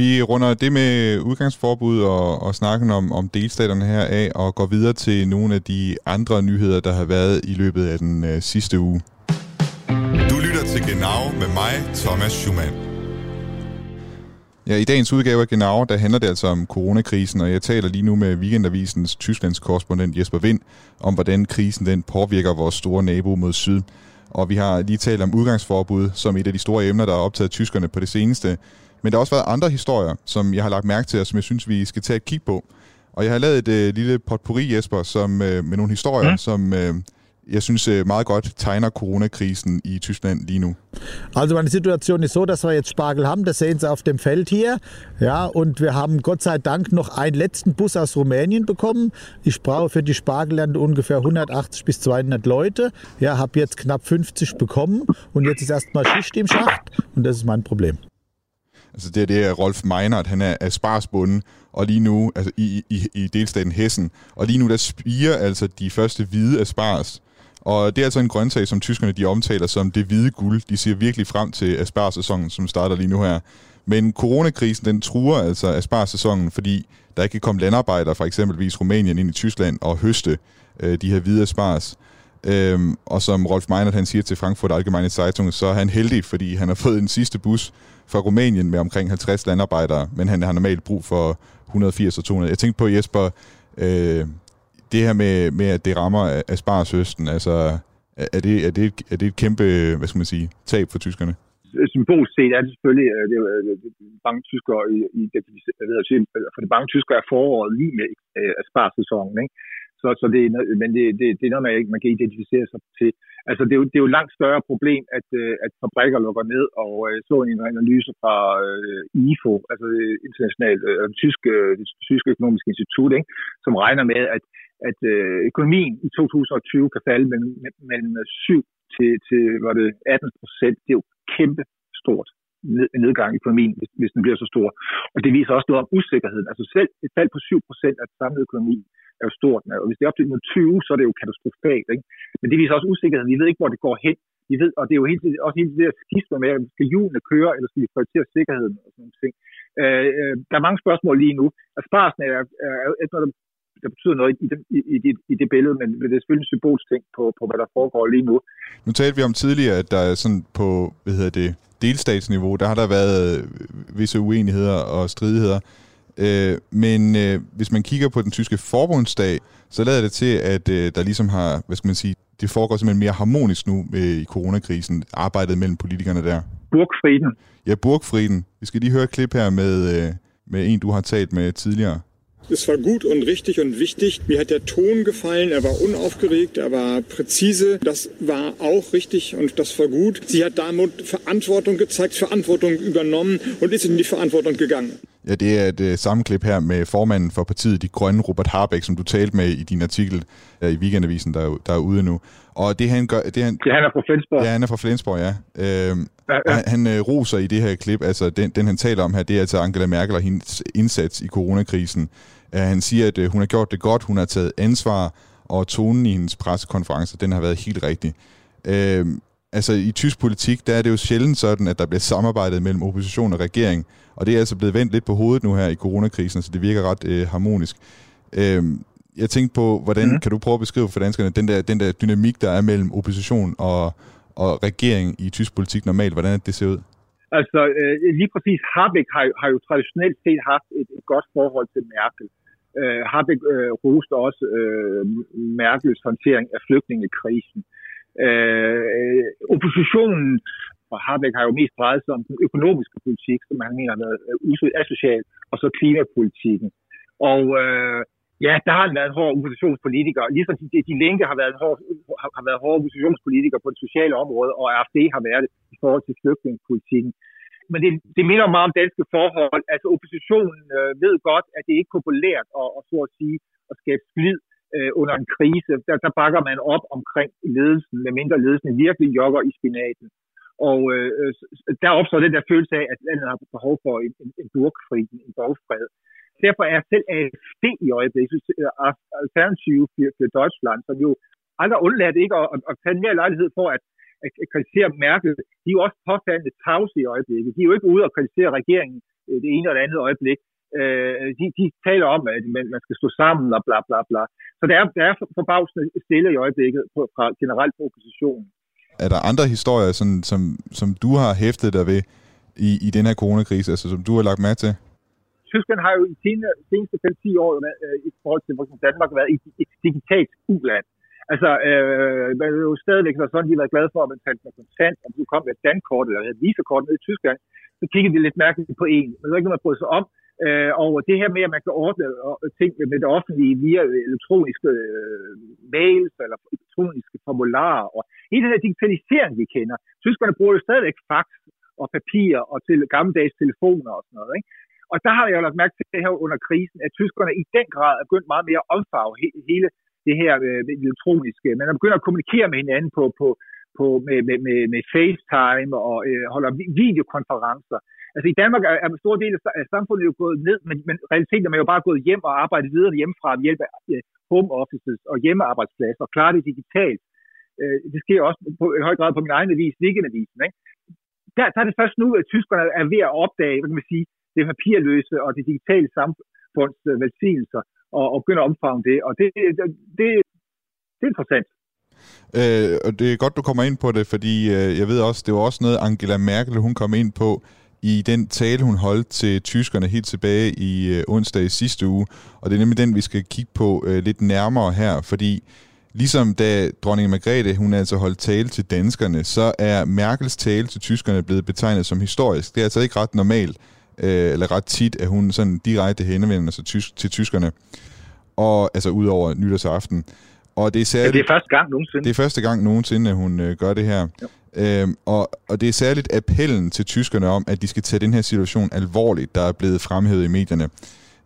Vi runder det med udgangsforbud og, og snakken om, om delstaterne her af, og går videre til nogle af de andre nyheder, der har været i løbet af den øh, sidste uge. Du lytter til Genau med mig, Thomas Schumann. Ja, i dagens udgave af Genau, der handler det altså om coronakrisen, og jeg taler lige nu med Weekendavisens Tysklands korrespondent Jesper Vind om, hvordan krisen den påvirker vores store nabo mod syd. Og vi har lige talt om udgangsforbud som et af de store emner, der har optaget tyskerne på det seneste. Men der har også været andre historier, som jeg har lagt mærke til, og som jeg synes, vi skal tage et kig på. Og jeg har lavet et øh, lille potpourri, Jesper, som, øh, med nogle historier, ja. som øh, jeg synes äh, meget godt tegner Corona-Krisen i Tyskland lige nu. Also meine Situation ist so, dass wir jetzt Spargel haben, das sehen Sie auf dem Feld hier. Ja, und wir haben Gott sei Dank noch einen letzten Bus aus Rumänien bekommen. Ich brauche für die Spargellande ungefähr 180 bis 200 Leute. Ja, habe jetzt knapp 50 bekommen und jetzt ist erstmal Schicht im Schacht und das ist mein Problem. Altså det, det er Rolf Meinert, han er asparsbunden, og lige nu, altså i, i, i delstaten Hessen, og lige nu der spiger altså de første hvide aspars, og det er altså en grøntsag, som tyskerne de omtaler som det hvide guld. De ser virkelig frem til asparsæsonen, som starter lige nu her. Men coronakrisen, den truer altså asparsæsonen, fordi der ikke kan komme landarbejdere fra eksempelvis Rumænien ind i Tyskland og høste øh, de her hvide aspars. Øhm, og som Rolf Meinert han siger til Frankfurt Allgemeine Zeitung, så er han heldig, fordi han har fået en sidste bus fra Rumænien med omkring 50 landarbejdere, men han har normalt brug for 180 og 200. Jeg tænkte på, Jesper, øh, det her med, med at det rammer Asparsøsten, altså er det, er, det, er det et kæmpe, hvad skal man sige, tab for tyskerne? Symbolsk set er det selvfølgelig, øh, det er, øh, det mange tyskere i, i jeg ved at sige, øh, for det mange tyskere er foråret lige med øh, ikke? Så, så det, men det, det, det er noget, man, man kan identificere sig til. Altså, det er jo, det er jo et langt større problem, at, at fabrikker lukker ned, og øh, så en analyse fra øh, IFO, altså internationalt øh, tysk, øh, tysk økonomisk institut, ikke, som regner med, at at øh, økonomien i 2020 kan falde mellem, mellem 7 til, til var det 18 procent. Det er jo kæmpe stort nedgang i økonomien, hvis, hvis den bliver så stor. Og det viser også noget om usikkerheden. Altså selv et fald på 7 procent af den samlede økonomi er jo stort. Og hvis det er op til 20, så er det jo katastrofalt. Ikke? Men det viser også usikkerheden. Vi ved ikke, hvor det går hen. Vi ved, og det er jo helt, også helt det der skisme med, at skal hjulene køre, eller skal vi prioritere sikkerheden og sådan nogle ting. Øh, øh, der er mange spørgsmål lige nu. Altså, Asparsen er, er, er et af der betyder noget i det, i, i, det, i det billede, men det er selvfølgelig en symbolsk ting på, på, hvad der foregår lige nu. Nu talte vi om tidligere, at der er sådan på, hvad hedder det, delstatsniveau, der har der været visse uenigheder og stridigheder. Øh, men øh, hvis man kigger på den tyske forbundsdag, så lader det til, at øh, der ligesom har, hvad skal man sige, det foregår simpelthen mere harmonisk nu øh, i coronakrisen, arbejdet mellem politikerne der. Burgfrieden. Ja, Burgfrieden. Vi skal lige høre et klip her med, øh, med en, du har talt med tidligere. Es war gut und richtig und wichtig. Mir hat der Ton gefallen. Er war unaufgeregt, er war präzise. Das war auch richtig und das war gut. Sie hat damit Verantwortung gezeigt, Verantwortung übernommen und ist in die Verantwortung gegangen. Ja, det er det samme klip her med formanden for partiet De Grønne, Robert Harbeck, som du talte med i din artikel uh, i Weekendavisen, der, der er ude nu. Og det han gør... Det, han, ja, han er fra Flensborg. Ja, han er fra Flensborg, ja. Øhm, ja, ja. Han, han uh, roser i det her klip, altså den, den han taler om her, det er altså Angela Merkel og hendes indsats i coronakrisen. Uh, han siger, at uh, hun har gjort det godt, hun har taget ansvar, og tonen i hendes pressekonference, den har været helt rigtig. Uh, altså i tysk politik, der er det jo sjældent sådan, at der bliver samarbejdet mellem opposition og regering, og det er altså blevet vendt lidt på hovedet nu her i coronakrisen, så det virker ret øh, harmonisk. Øh, jeg tænkte på, hvordan mm. kan du prøve at beskrive for danskerne den der, den der dynamik, der er mellem opposition og, og regering i tysk politik normalt, hvordan det ser ud? Altså øh, lige præcis, Habeck har, har jo traditionelt set haft et, et godt forhold til Merkel. Øh, Habeck øh, roste også øh, Merkels håndtering af flygtningekrisen. Øh, oppositionen for Habeck har jo mest drejet sig om den økonomiske politik, som han mener har været øh, asocial, og så klimapolitikken. Og øh, ja, der har været hårde oppositionspolitikere, oppositionspolitiker, ligesom de, de linke har været, hårde, har været hårde oppositionspolitikere på det sociale område, og AFD har været det i forhold til flygtningepolitikken. Men det, det minder meget om danske forhold. Altså oppositionen øh, ved godt, at det ikke er populært at, at, så at sige, at skabe splid øh, under en krise. Der, der bakker man op omkring ledelsen, medmindre ledelsen virkelig jogger i spinaten. Og øh, der opstår den der følelse af, at landet har behov for en, en, en burgfri, en borgfred. Derfor er selv AFD i øjeblikket, øh, Alternativ for, Deutschland, som jo aldrig undladt ikke at, at, at tage mere lejlighed for at, at, at kritisere Merkel, de er jo også påfaldende tavse i øjeblikket. De er jo ikke ude og kritisere regeringen øh, det ene eller det andet øjeblik. Øh, de, de taler om, at man skal stå sammen og bla bla bla. Så der er, der er forbavsende stille i øjeblikket fra generelt på oppositionen. Er der andre historier, sådan, som, som du har hæftet dig ved i, i den her coronakrise, altså som du har lagt mærke til? Tyskland har jo i sine, seneste 5-10 år øh, i forhold til Danmark været et, et digitalt uland. Altså, øh, man er jo stadigvæk sådan, de har været glade for, at man fandt med kontant, og du kom med et dankort eller et visakort ned i Tyskland, så kiggede de lidt mærkeligt på en. Men det er ikke noget, man bryder sig om. Øh, og det her med, at man kan ordne ting med det offentlige via øh, elektroniske øh, mails eller elektroniske formularer, og hele den her digitalisering, vi kender. Tyskerne bruger jo stadigvæk fax og papir og til gammeldags telefoner og sådan noget. Ikke? Og der har jeg jo lagt mærke til det her under krisen, at tyskerne i den grad er begyndt meget mere at omfavne he- hele det her øh, elektroniske. Man er begyndt at kommunikere med hinanden på, på, på, med, med, med, med FaceTime og øh, holder videokonferencer. Altså i Danmark er, er en stor del af samfundet jo gået ned, men, men realiteten er man jo bare gået hjem og arbejdet videre hjemmefra ved hjælp af øh, home offices og hjemmearbejdspladser og klare det digitalt. Øh, det sker også på, i høj grad på min egen avis, Weekendavisen. Ikke? Der, der er det først nu, at tyskerne er ved at opdage, hvad kan man sige, det papirløse og det digitale samfunds øh, velsignelser og, og begynde at omfavne det. Og det, det, det, det er interessant. Øh, og det er godt, du kommer ind på det, fordi øh, jeg ved også, det var også noget, Angela Merkel, hun kom ind på i den tale, hun holdt til tyskerne helt tilbage i øh, onsdag i sidste uge. Og det er nemlig den, vi skal kigge på øh, lidt nærmere her, fordi ligesom da dronning Margrethe, hun altså holdt tale til danskerne, så er Merkels tale til tyskerne blevet betegnet som historisk. Det er altså ikke ret normalt, øh, eller ret tit, at hun sådan direkte henvender sig tysk, til tyskerne. Og altså ud over nytårsaften. Og det er, særligt, ja, det er første gang nogensinde. Det er første gang nogensinde, at hun øh, gør det her. Ja. Øhm, og, og det er særligt appellen til tyskerne om, at de skal tage den her situation alvorligt, der er blevet fremhævet i medierne.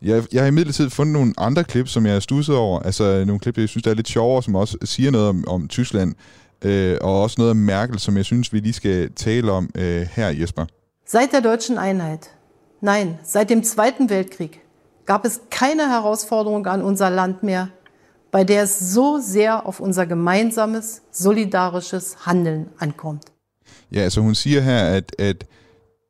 Jeg, jeg har imidlertid fundet nogle andre klip, som jeg er stusset over. Altså nogle klip, jeg synes, der er lidt sjovere, som også siger noget om, om Tyskland. Øh, og også noget om Merkel, som jeg synes, vi lige skal tale om øh, her, Jesper. Seit der deutschen Einheit, nein, seit dem Zweiten Weltkrieg, gab es keine Herausforderung an unser Land mehr, bei der es so sehr auf unser gemeinsames, solidarisches Handeln ankommt. Ja, altså hun siger her, at, at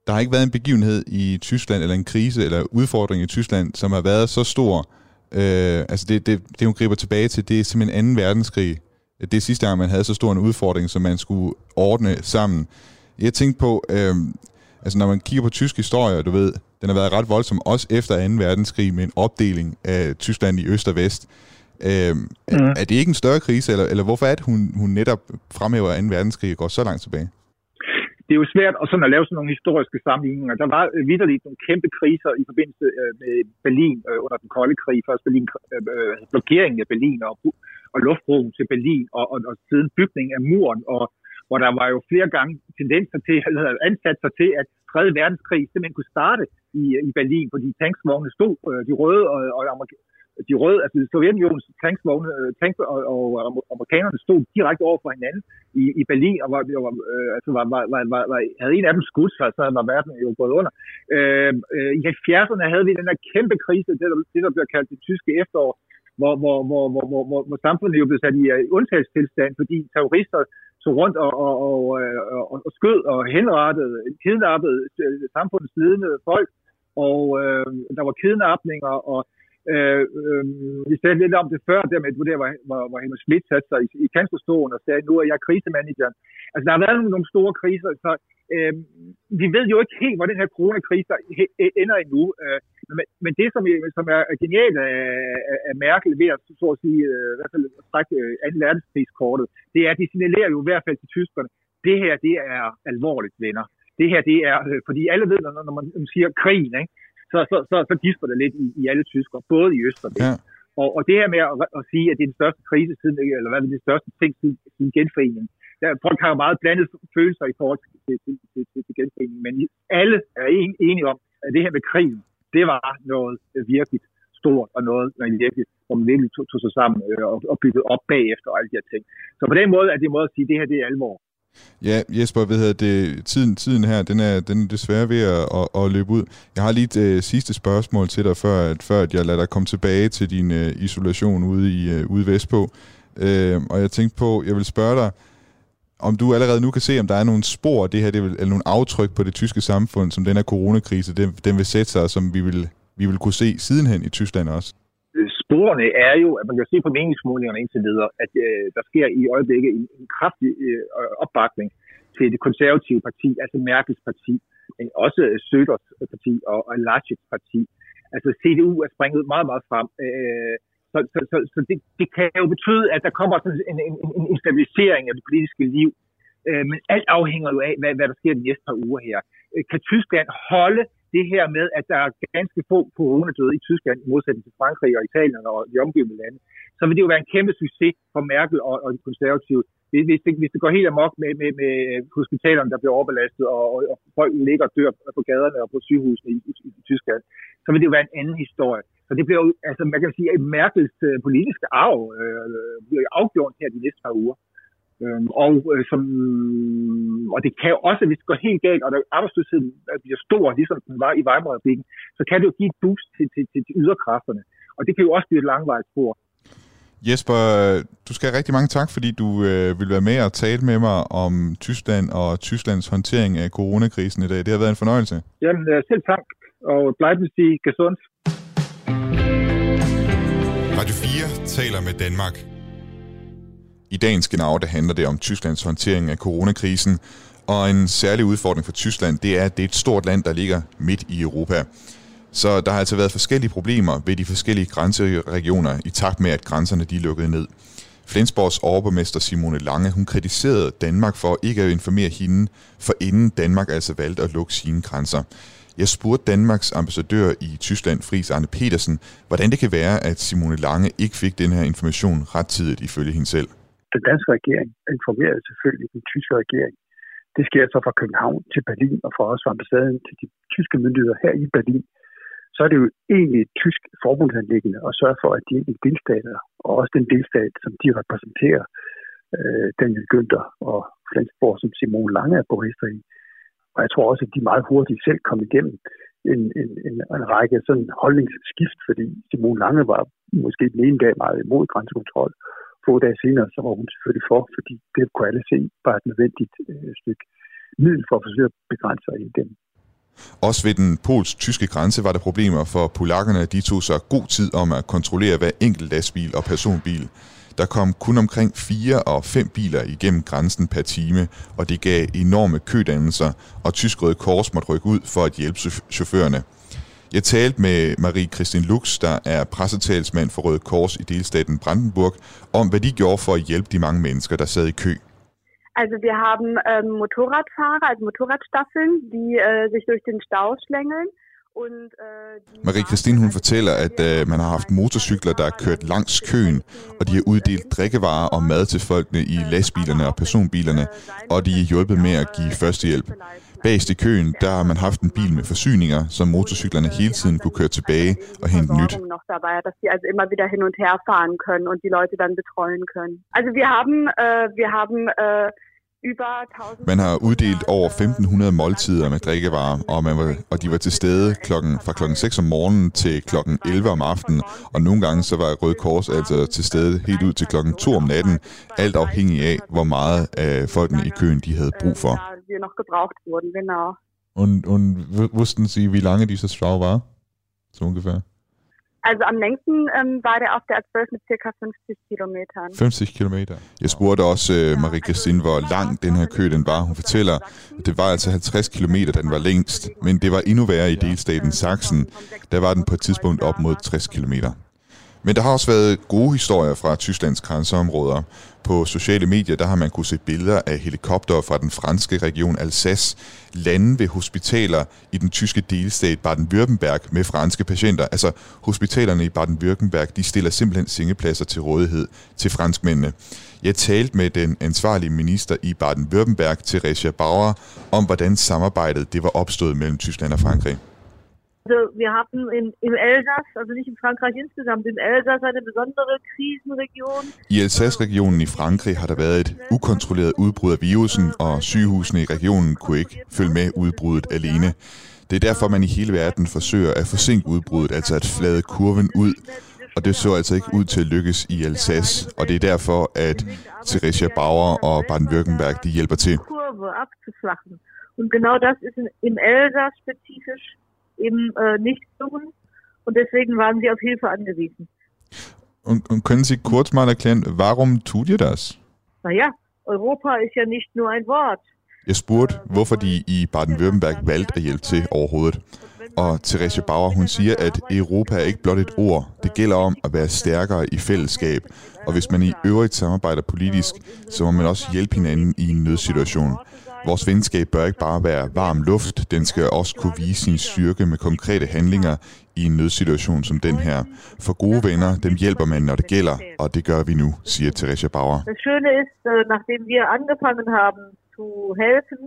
der har ikke været en begivenhed i Tyskland, eller en krise, eller udfordring i Tyskland, som har været så stor, Øh, altså det, det, det, hun griber tilbage til, det er simpelthen 2. verdenskrig. Det er sidste gang, man havde så stor en udfordring, som man skulle ordne sammen. Jeg tænkte på, øh, altså når man kigger på tysk historie, du ved, den har været ret voldsom, også efter 2. verdenskrig, med en opdeling af Tyskland i øst og vest. Øh, mm. er, er det ikke en større krise, eller, eller hvorfor er det, hun, hun netop fremhæver 2. verdenskrig og går så langt tilbage? det er jo svært at, sådan at lave sådan nogle historiske sammenligninger. Der var øh, vidderligt nogle kæmpe kriser i forbindelse øh, med Berlin øh, under den kolde krig. Først Berlin, øh, blokeringen af Berlin og, og luftbroen til Berlin, og, og, og siden bygningen af muren, og hvor der var jo flere gange tendenser til, eller ansatser til, at 3. verdenskrig simpelthen kunne starte i, i Berlin, fordi tanksvognene stod, øh, de røde og, og de røde, altså Sovjetunionens tanksvogne, øh, tanks og, og, og amerikanerne stod direkte over for hinanden i, i Berlin, og var, var, øh, altså var, var, var, var, var, havde en af dem skudt, sig, så var verden jo gået under. Øh, øh, I 70'erne havde vi den der kæmpe krise, det der, det der bliver kaldt det tyske efterår, hvor, hvor, hvor, hvor, hvor, hvor, hvor samfundet jo blev sat i øh, undtagelsestilstand, fordi terrorister tog rundt og, og, og, øh, og, og skød og henrettede, kidnappede øh, samfundets ledende folk, og øh, der var kidnapninger, og Øh, øh, vi sagde lidt om det før, der med, hvor, var, hvor, hvor Helmut Schmidt satte sig i, i kanslerstolen og sagde, nu er jeg krisemanageren. Altså, der har været nogle, nogle store kriser, så øh, vi ved jo ikke helt, hvor den her coronakrise ender endnu. Øh, men, men det, som, som er genialt af, af, af Merkel ved at, så at sige, øh, i hvert fald strække øh, 2. verdenskrigskortet, det er, at de signalerer jo i hvert fald til tyskerne, det her, det er alvorligt, venner. Det her, det er, øh, fordi alle ved, når, når man siger krigen, ikke? så, så, så, så gisper det lidt i, i alle tyskere, både i øst og vest. Ja. Og, og det her med at, at sige, at det er den største krise siden, eller hvad er det største ting siden, siden genforeningen, der, folk har meget blandet følelser i forhold til, til, til, til, til, genforeningen, men alle er enige om, at det her med krigen, det var noget virkelig stort, og noget, man virkelig, hvor man virkelig tog, tog sig sammen øh, og, og byggede op bagefter og alle de her ting. Så på den måde er det en måde at sige, at det her det er alvor. Ja, Jesper, hvad hedder det, tiden, tiden her, den er, den er desværre ved at, at, at løbe ud. Jeg har lige et uh, sidste spørgsmål til dig, før, at, før at jeg lader dig komme tilbage til din uh, isolation ude i uh, ude vestpå. Uh, og jeg tænkte på, jeg vil spørge dig, om du allerede nu kan se, om der er nogle spor det her, det vil, eller nogle aftryk på det tyske samfund, som den her coronakrise, den, den vil sætte sig, som vi vil, vi vil kunne se sidenhen i Tyskland også øh, sporene er jo, at man kan se på meningsmålingerne indtil videre, at øh, der sker i øjeblikket en, en kraftig øh, opbakning til det konservative parti, altså Merkels parti, men også øh, Søders parti og, og Laschets parti. Altså CDU er springet meget, meget frem. Øh, så så, så, så det, det kan jo betyde, at der kommer sådan en, en, en, en stabilisering af det politiske liv. Øh, men alt afhænger jo af, hvad, hvad der sker de næste par uger her. Øh, kan Tyskland holde det her med, at der er ganske få coronadøde i Tyskland, i modsætning til Frankrig og Italien og de omgivende lande, så vil det jo være en kæmpe succes for Merkel og, og de konservative. Hvis det, hvis det går helt amok med, med, med hospitalerne, der bliver overbelastet, og, og, og folk ligger og dør på gaderne og på sygehusene i, i, i Tyskland, så vil det jo være en anden historie. Så det bliver jo, altså man kan sige, at Merkels øh, politiske arv øh, bliver afgjort her de næste par uger. Øhm, og, øh, som, og det kan jo også, hvis det går helt galt, og der arbejdsløsheden bliver stor, ligesom den var i Weimar-republiken, så kan det jo give et boost til, til, til, til yderkræfterne. Og det kan jo også blive et langvejt spor. Jesper, du skal have rigtig mange tak, fordi du øh, vil være med og tale med mig om Tyskland og Tysklands håndtering af coronakrisen i dag. Det har været en fornøjelse. Jamen, øh, selv tak, og bleiben Sie gesund. Radio 4 taler med Danmark. I dagens genau, der handler det om Tysklands håndtering af coronakrisen, og en særlig udfordring for Tyskland, det er, at det er et stort land, der ligger midt i Europa. Så der har altså været forskellige problemer ved de forskellige grænseregioner i takt med, at grænserne de lukkede ned. Flensborgs overborgmester Simone Lange, hun kritiserede Danmark for ikke at informere hende, for inden Danmark altså valgte at lukke sine grænser. Jeg spurgte Danmarks ambassadør i Tyskland, Fris Arne Petersen, hvordan det kan være, at Simone Lange ikke fik den her information rettidigt ifølge hende selv den danske regering informerede selvfølgelig den tyske regering. Det sker så fra København til Berlin og fra os fra ambassaden til de tyske myndigheder her i Berlin. Så er det jo egentlig et tysk forbundsanlæggende at sørge for, at de enkelte delstater, og også den delstat, som de repræsenterer, øh, Daniel Günther og Flensborg, som Simone Lange er borgmester i. Og jeg tror også, at de meget hurtigt selv kom igennem en, en, en, en række sådan holdningsskift, fordi Simone Lange var måske den ene dag meget imod grænsekontrol, få dage senere, så var hun selvfølgelig for, fordi det kunne alle se var et nødvendigt øh, stykke middel for at forsøge at begrænse sig i. Også ved den polsk-tyske grænse var der problemer, for polakkerne de tog sig god tid om at kontrollere hver enkelt lastbil og personbil. Der kom kun omkring 4 og 5 biler igennem grænsen per time, og det gav enorme kødannelser, og Tysk Røde Kors måtte rykke ud for at hjælpe chaufførerne. Jeg talte med marie Christine Lux, der er pressetalsmand for Røde Kors i delstaten Brandenburg, om hvad de gjorde for at hjælpe de mange mennesker, der sad i kø. Also wir haben ähm, øh, Motorradfahrer, also Motorradstaffeln, die äh, sich durch øh, den Stau schlängeln. Marie Christine hun fortæller, at uh, man har haft motorcykler, der er kørt langs køen, og de har uddelt drikkevarer og mad til folkene i lastbilerne og personbilerne, og de er hjulpet med at give førstehjælp. Bagst i køen, der har man haft en bil med forsyninger, som motorcyklerne hele tiden kunne køre tilbage og hente nyt. also immer wieder hin und her fahren können und die Leute dann betreuen können. Also wir haben, äh, wir haben äh, man har uddelt over 1500 måltider med drikkevarer, og, man var, og de var til stede klokken, fra klokken 6 om morgenen til klokken 11 om aftenen, og nogle gange så var Røde Kors altså til stede helt ud til klokken 2 om natten, alt afhængig af, hvor meget af folkene i køen de havde brug for. Und, und wussten Sie, wie lange dieser Stau war? So ungefähr? Also am længsten ähm, var det auf der A12 med cirka 50 kilometer. 50 kilometer. Jeg spurgte også uh, Marie Christine, hvor lang den her kø den var. Hun fortæller, at det var altså 50 kilometer, den var længst. Men det var endnu værre i delstaten Sachsen. Der var den på et tidspunkt op mod 60 kilometer. Men der har også været gode historier fra Tysklands grænseområder. På sociale medier der har man kunne se billeder af helikopter fra den franske region Alsace lande ved hospitaler i den tyske delstat Baden-Württemberg med franske patienter. Altså hospitalerne i Baden-Württemberg de stiller simpelthen sengepladser til rådighed til franskmændene. Jeg talte med den ansvarlige minister i Baden-Württemberg, Theresia Bauer, om hvordan samarbejdet det var opstået mellem Tyskland og Frankrig. Also wir hatten in, im Elsass, also nicht in Frankreich insgesamt, im Elsass eine besondere Krisenregion. I Alsace-regionen i Frankrig har der været et ukontrolleret udbrud af virusen, og sygehusene i regionen kunne ikke følge med udbruddet alene. Det er derfor, man i hele verden forsøger at forsinke udbruddet, altså at flade kurven ud. Og det så altså ikke ud til at lykkes i Alsace, og det er derfor, at Theresia Bauer og Baden-Württemberg de hjælper til. Kurve abzuflachen. Und genau das ist im Elsass spezifisch eben äh, nicht gelungen und deswegen waren sie auf Hilfe angewiesen. Und, und können Sie kurz mal erklären, warum tut ihr das? Naja, Europa ist ja nicht nur ein Wort. Jeg spurgte, hvorfor de i Baden-Württemberg valgte at hjælpe til overhovedet. Og Therese Bauer, hun siger, at Europa er ikke blot et ord. Det gælder om at være stærkere i fællesskab. Og hvis man i øvrigt samarbejder politisk, så må man også hjælpe hinanden i en nødsituation. Vores venskab bør ikke bare være varm luft, den skal også kunne vise sin styrke med konkrete handlinger i en nødsituation som den her. For gode venner, dem hjælper man, når det gælder, og det gør vi nu, siger Teresa Bauer. Das Schöne ist, nachdem wir angefangen haben zu helfen,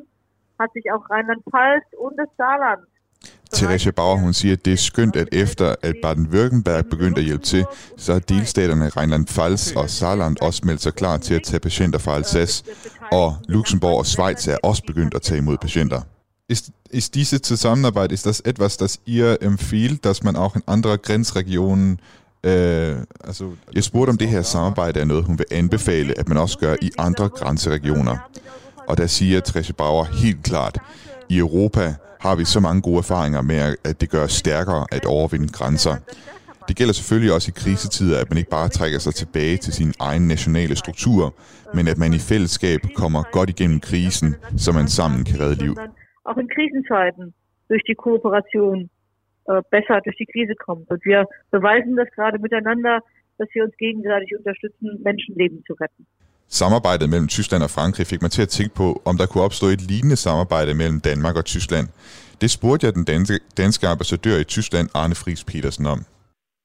hat sich auch Rheinland-Pfalz und das Saarland Theresia Bauer hun siger, at det er skønt, at efter at Baden-Württemberg begyndte at hjælpe til, så har delstaterne Rheinland-Pfalz og Saarland også meldt sig klar til at tage patienter fra Alsace, og Luxemburg og Schweiz er også begyndt at tage imod patienter. Ist, ist diese Zusammenarbeit, ist das etwas, das ihr empfiehlt, dass man auch in andere Grenzregionen Øh, altså, jeg spurgte, om det her samarbejde er noget, hun vil anbefale, at man også gør i andre grænseregioner. Og der siger Tresje Bauer helt klart, i Europa har vi så mange gode erfaringer med, at det gør os stærkere at overvinde grænser. Det gælder selvfølgelig også i krisetider, at man ikke bare trækker sig tilbage til sin egen nationale struktur, men at man i fællesskab kommer godt igennem krisen, så man sammen kan redde liv. Auch in Krisenzeiten durch die Kooperation äh, besser durch die Krise kommt. Und wir beweisen das gerade miteinander, dass wir uns gegenseitig unterstützen, Menschenleben zu retten. Samarbejdet mellem Tyskland og Frankrig fik mig til at tænke på, om der kunne opstå et lignende samarbejde mellem Danmark og Tyskland. Det spurgte jeg den danske, danske ambassadør i Tyskland, Arne Friis Petersen, om.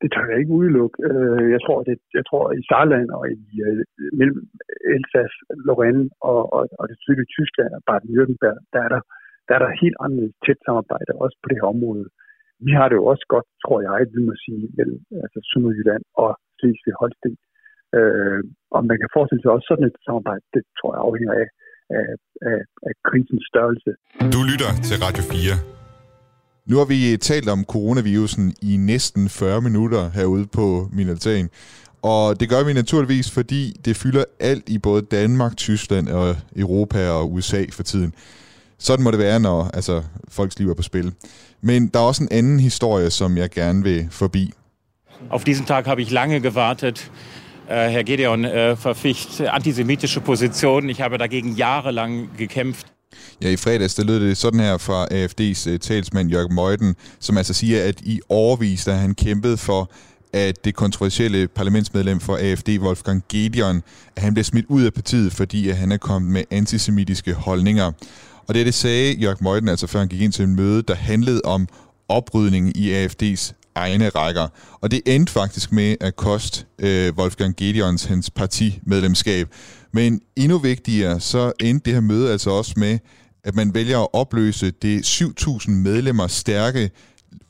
Det tør jeg ikke udelukke. Øh, jeg tror, det, jeg tror i Saarland og i øh, mellem Elsass, Lorraine og, og, og det sydlige Tyskland og Baden-Württemberg, der er der, der er der helt anderledes tæt samarbejde, også på det her område. Vi har det jo også godt, tror jeg, vi må sige, mellem altså Sønderjylland og Slesvig-Holsten. Øh, om man kan forestille sig også sådan et samarbejde, det tror jeg afhænger af, af, af, af krisens størrelse. Du lytter til Radio 4. Nu har vi talt om coronavirusen i næsten 40 minutter herude på min altan. Og det gør vi naturligvis, fordi det fylder alt i både Danmark, Tyskland og Europa og USA for tiden. sådan må det være, når altså, folks liv er på spil. Men der er også en anden historie, som jeg gerne vil forbi. Auf diesen Tag habe ich lange gewartet. Äh, Herr Gedeon äh, verficht antisemitische Positionen. Ich habe dagegen jahrelang gekämpft. Ja, i fredags der lød det sådan her fra AFD's øh, talsmand Jørg Møjden, som altså siger, at i årvis, da han kæmpede for, at det kontroversielle parlamentsmedlem for AFD, Wolfgang Gedeon, at han blev smidt ud af partiet, fordi at han er kommet med antisemitiske holdninger. Og det, det sagde Jørg Møjden, altså før han gik ind til en møde, der handlede om oprydningen i AFD's egne rækker. Og det endte faktisk med at koste øh, Wolfgang Gedeons hans partimedlemskab. Men endnu vigtigere, så endte det her møde altså også med, at man vælger at opløse det 7.000 medlemmer stærke,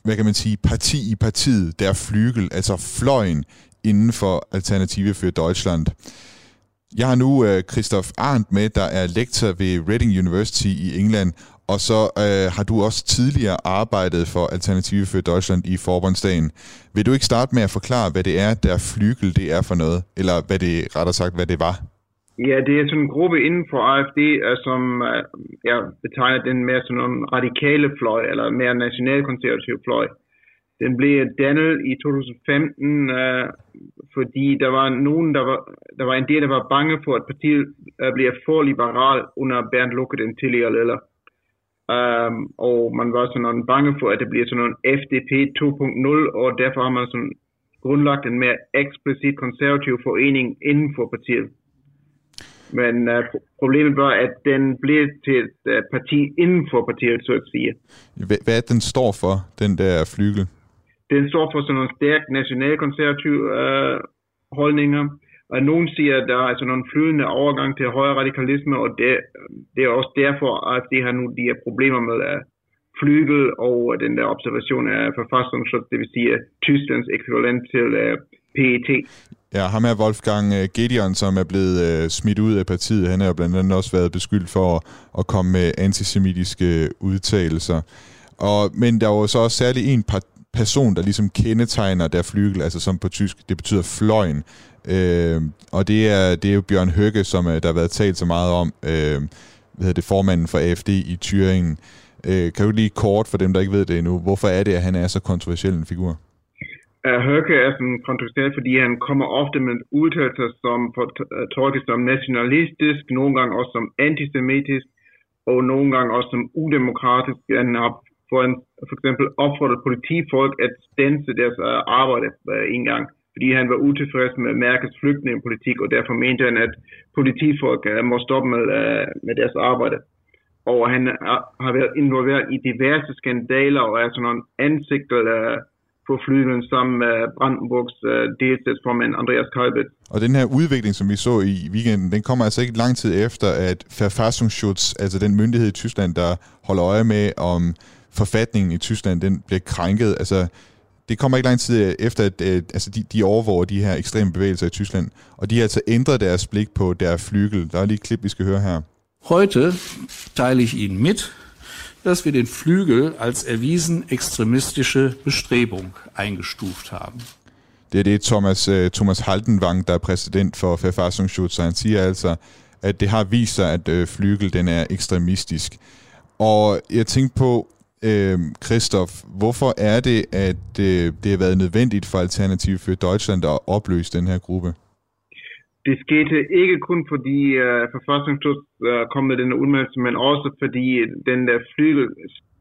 hvad kan man sige, parti i partiet, der flygel, altså fløjen inden for Alternative for Deutschland. Jeg har nu øh, Christoph Arndt med, der er lektor ved Reading University i England, og så øh, har du også tidligere arbejdet for Alternative for Deutschland i forbundsdagen. Vil du ikke starte med at forklare, hvad det er, der flygel det er for noget, eller hvad det rettere sagt, hvad det var? Ja, det er sådan en gruppe inden for AFD, øh, som ja, jeg betegner den mere som en radikale fløj, eller mere nationalkonservativ fløj. Den blev dannet i 2015, øh, fordi der var nogen, der var, der var en del, der var bange for, at partiet øh, bliver for liberal under Bernd Lucke, den tidligere leder. Um, og man var sådan bange for, at det bliver sådan en FDP 2.0, og derfor har man sådan grundlagt en mere eksplicit konservativ forening inden for partiet. Men uh, problemet var, at den blev til et uh, parti inden for partiet, så at sige. Hvad, hvad den står for, den der flygel? Den står for sådan nogle stærkt nationalkonservative uh, holdninger. Og nogen siger, at der er altså sådan en flydende overgang til højre radikalisme, og det, det er også derfor, at de har nu de her problemer med uh, flygel og øh, den der observation af forfassungsschutz, det vil sige Tysklands ekvivalent til øh, uh, PET. Ja, ham er Wolfgang øh, Gideon, som er blevet uh, smidt ud af partiet. Han har blandt andet også været beskyldt for at, at komme med antisemitiske udtalelser. Og, men der var så også særlig en person, der ligesom kendetegner der flygel, altså som på tysk, det betyder fløjen. Øh, og det er, det er jo Bjørn Høgge, som øh, der har været talt så meget om, øh, hvad hedder det, formanden for AFD i Thüringen. Øh, kan du lige kort for dem, der ikke ved det endnu, hvorfor er det, at han er så kontroversiel en figur? Høgge er sådan kontroversiel, fordi han kommer ofte med udtalelser, som øh, tolkes som nationalistisk, nogle gange også som antisemitisk, og nogle gange også som udemokratisk. Han har for, en, for eksempel opfordret politifolk at stanse deres øh, arbejde en gang, fordi han var utilfreds med Merkels flygtningepolitik, og derfor mente han, at politifolk uh, må stoppe med, uh, med deres arbejde. Og han uh, har været involveret i diverse skandaler og er sådan en ansigter uh, øh, på flyvelen sammen med Brandenburgs uh, delstatsformand Andreas Kalbet. Og den her udvikling, som vi så i weekenden, den kommer altså ikke lang tid efter, at Verfassungsschutz, altså den myndighed i Tyskland, der holder øje med, om forfatningen i Tyskland den bliver krænket. Altså, det kommer ikke lang tid efter, at, at altså de, de overvåger de her ekstreme bevægelser i Tyskland. Og de har altså ændret deres blik på der flygel. Der er lige et klip, vi skal høre her. Heute teile ich Ihnen mit, dass wir den Flügel als erwiesen extremistische Bestrebung eingestuft haben. Det er det Thomas, uh, Thomas Haldenwang, der er præsident for Verfassungsschutz, han siger altså, at det har vist sig, at uh, Flügel den er ekstremistisk. Og jeg tænkte på, øh, Christoph, hvorfor er det, at øh, det har været nødvendigt for Alternativ for Deutschland at opløse den her gruppe? Det skete ikke kun fordi øh, uh, forfattningsschutz øh, kom med den udmeldelse, men også fordi den der flygel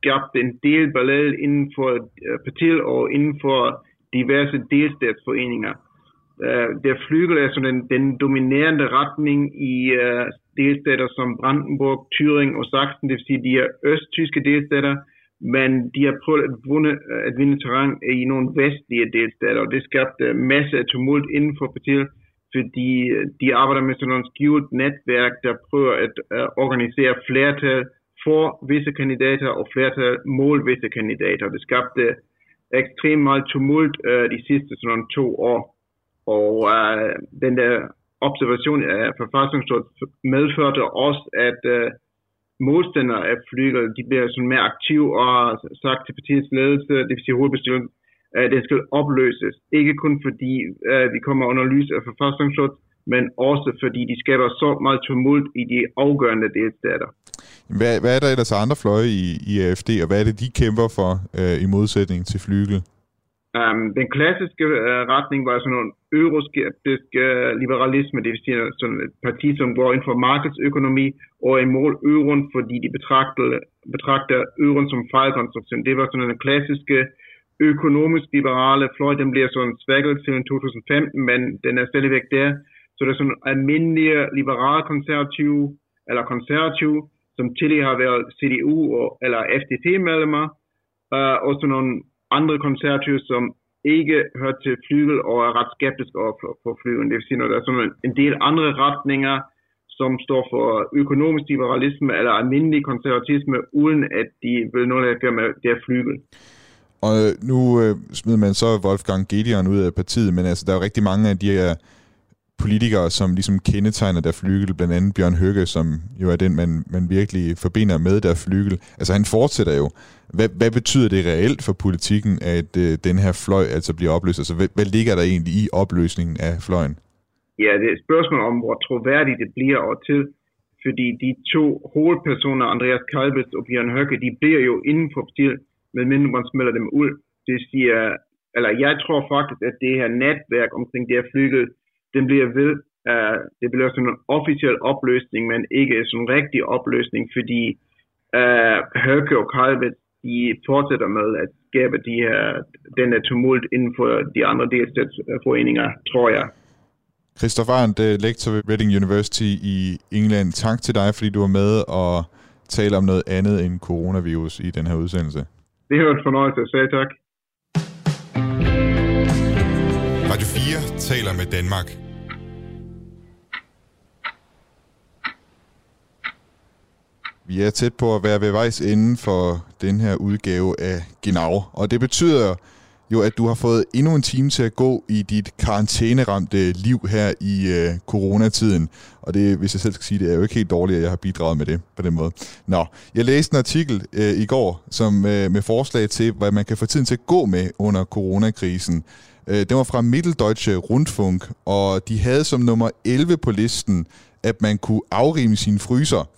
skabte en del ballade inden for øh, partiet og inden for diverse delstatsforeninger. Øh, der flygel er sådan den, den dominerende retning i øh, delstater som Brandenburg, Thüringen og Sachsen, det vil sige de her østtyske delstater, men de har prøvet at vunde, øh, at vinde terræn i nogle vestlige delstater, og det skabte masser af tumult inden for partiet, fordi øh, de arbejder med sådan nogle skjult netværk, der prøver at uh, organisere flertal for visse kandidater og flertal mod visse kandidater. Det skabte ekstremt meget tumult uh, de sidste sådan to år, og uh, den der observation af forfattningsrådet medførte også, at uh, modstandere af flygel, de bliver sådan mere aktive og har sagt til partiets ledelse, det vil sige hovedbestyrelsen, at det skal opløses. Ikke kun fordi uh, vi kommer under lys af forfattningsschutz, men også fordi de skaber så meget tumult i de afgørende delstater. Hvad, hvad er der ellers andre fløje i, i AFD, og hvad er det, de kæmper for øh, i modsætning til flygel? Um, den klassiske uh, retning var sådan en euroskeptisk uh, øh, liberalisme, det vil sige øh, sådan et parti, som går ind for markedsøkonomi og imod euroen, fordi de betragter, betragter euroen som fejlkonstruktion. Det var sådan en klassiske økonomisk liberale fløj, den bliver sådan svækket siden 2015, men den er stadigvæk der. Så det er sådan almindelige liberal konservative eller konservative, som tidligere har været CDU og, eller FDP-medlemmer, uh, og sådan nogle andre konservative, som ikke hører til flygel og er ret skeptisk over for, for flygel. Det vil sige, at der er sådan en del andre retninger, som står for økonomisk liberalisme eller almindelig konservatisme, uden at de vil noget at gøre med det her flygel. Og øh, nu øh, smider man så Wolfgang Gedeon ud af partiet, men altså, der er jo rigtig mange af de her øh, politikere, som ligesom kendetegner der flygel, blandt andet Bjørn Høgge, som jo er den, man, man virkelig forbinder med der flygel. Altså han fortsætter jo. Hvad, hvad betyder det reelt for politikken, at øh, den her fløj altså bliver opløst? Altså hvad, hvad ligger der egentlig i opløsningen af fløjen? Ja, det er et spørgsmål om, hvor troværdigt det bliver og til, fordi de to hovedpersoner, Andreas Kalbes og Bjørn Høgge, de bliver jo inden for partiet, medmindre man smelter dem ud. Det siger, eller jeg tror faktisk, at det her netværk omkring det her flygel, den bliver ved, uh, det bliver sådan en officiel opløsning, men ikke sådan en rigtig opløsning, fordi uh, Høgge og Kalbes, de fortsætter med at skabe de her, den her tumult inden for de andre delstatsforeninger, tror jeg. Christoph Arndt, lektor ved Reading University i England. Tak til dig, fordi du var med og tale om noget andet end coronavirus i den her udsendelse. Det har været en fornøjelse at sige tak. Radio 4 taler med Danmark. Vi er tæt på at være ved vejs inden for den her udgave af Genau. Og det betyder jo, at du har fået endnu en time til at gå i dit karantæneramte liv her i øh, coronatiden. Og det, hvis jeg selv skal sige det, er jo ikke helt dårligt, at jeg har bidraget med det på den måde. Nå, jeg læste en artikel øh, i går som øh, med forslag til, hvad man kan få tiden til at gå med under coronakrisen. Øh, den var fra Mitteldeutsche Rundfunk, og de havde som nummer 11 på listen, at man kunne afrime sine fryser.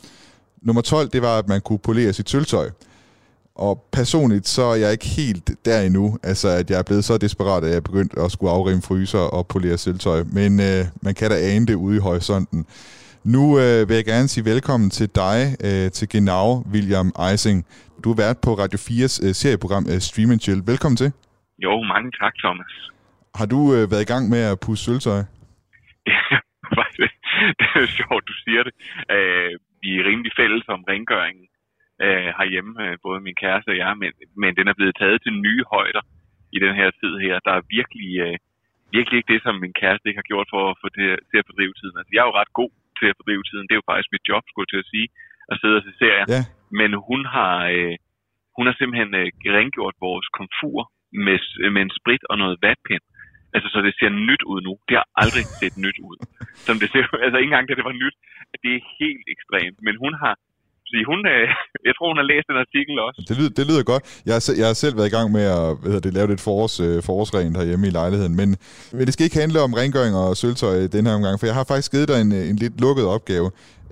Nummer 12, det var, at man kunne polere sit sølvtøj. Og personligt, så er jeg ikke helt der endnu, altså at jeg er blevet så desperat, at jeg er begyndt at skulle afrime fryser og polere sølvtøj. Men øh, man kan da ane det ude i horisonten. Nu øh, vil jeg gerne sige velkommen til dig, øh, til Genau, William Eising. Du er vært på Radio 4's øh, serieprogram øh, Stream and Chill. Velkommen til. Jo, mange tak, Thomas. Har du øh, været i gang med at pusse sølvtøj? <laughs> det er sjovt, du siger det. Øh, vi er rimelig fælles om rengøringen øh, herhjemme, øh, både min kæreste og jeg, men, men den er blevet taget til nye højder i den her tid her. Der er virkelig, øh, virkelig ikke det, som min kæreste ikke har gjort for at få det til at fordrive tiden. Altså, jeg er jo ret god til at fordrive tiden. Det er jo faktisk mit job, skulle jeg til at sige, at sidde og se serier. Ja. Men hun har, øh, hun har simpelthen øh, rengjort vores komfur med, med en sprit og noget vatpind. Det ser nyt ud nu. Det har aldrig <laughs> set nyt ud. Som det ser, altså, ikke engang da det var nyt. Det er helt ekstremt. Men hun har, fordi hun, øh, <laughs> jeg tror, hun har læst den artikel også. Det lyder, det lyder godt. Jeg har, jeg har selv været i gang med at hvad det, lave lidt forårs, øh, forårsrent herhjemme i lejligheden, men, men det skal ikke handle om rengøring og sølvtøj den her omgang, for jeg har faktisk givet dig en, en lidt lukket opgave,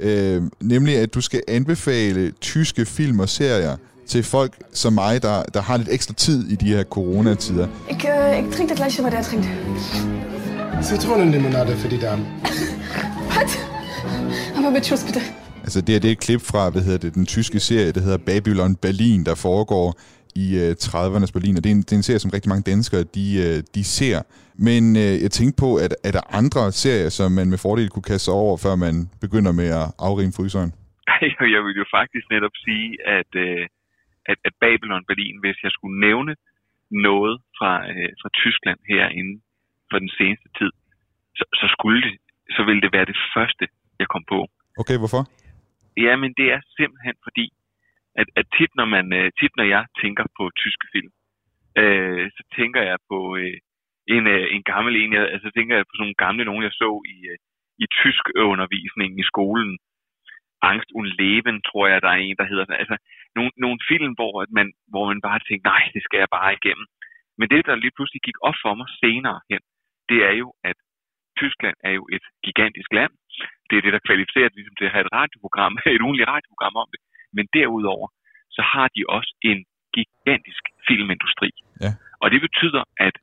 øh, nemlig at du skal anbefale tyske film og serier til folk som mig, der, der har lidt ekstra tid i de her coronatider. Ik, uh, ik drink dat glasje wat hij drinkt. Zitronenlimonade für die Damen. <laughs> Wat? Aber mit Schuss bitte. Altså det, er, det er et klip fra, hvad hedder det, den tyske serie, der hedder Babylon Berlin, der foregår i øh, 30'ernes Berlin, og det er, en, det er en serie, som rigtig mange danskere, de, øh, de ser. Men øh, jeg tænkte på, at er der andre serier, som man med fordel kunne kaste sig over, før man begynder med at afrime fryseren? <laughs> Jeg vil jo faktisk netop sige, at, øh, at, at Babylon Berlin, hvis jeg skulle nævne noget fra, øh, fra Tyskland herinde for den seneste tid, så, så skulle det, så ville det være det første, jeg kom på. Okay, hvorfor? Ja, men det er simpelthen fordi, at, at tit, når man, øh, tit når jeg tænker på tyske film, øh, så tænker jeg på øh, en, øh, en gammel en, jeg, altså tænker jeg på sådan nogle gamle nogen, jeg så i, øh, i tysk undervisning i skolen. Angst und Leben, tror jeg, der er en, der hedder. Altså, nogle, nogle film, hvor man, hvor man bare tænker, nej, det skal jeg bare igennem. Men det, der lige pludselig gik op for mig senere hen, det er jo, at Tyskland er jo et gigantisk land. Det er det, der kvalificerer det ligesom til at have et radioprogram, <laughs> et ugenligt radioprogram om det. Men derudover, så har de også en gigantisk filmindustri. Ja. Og det betyder, at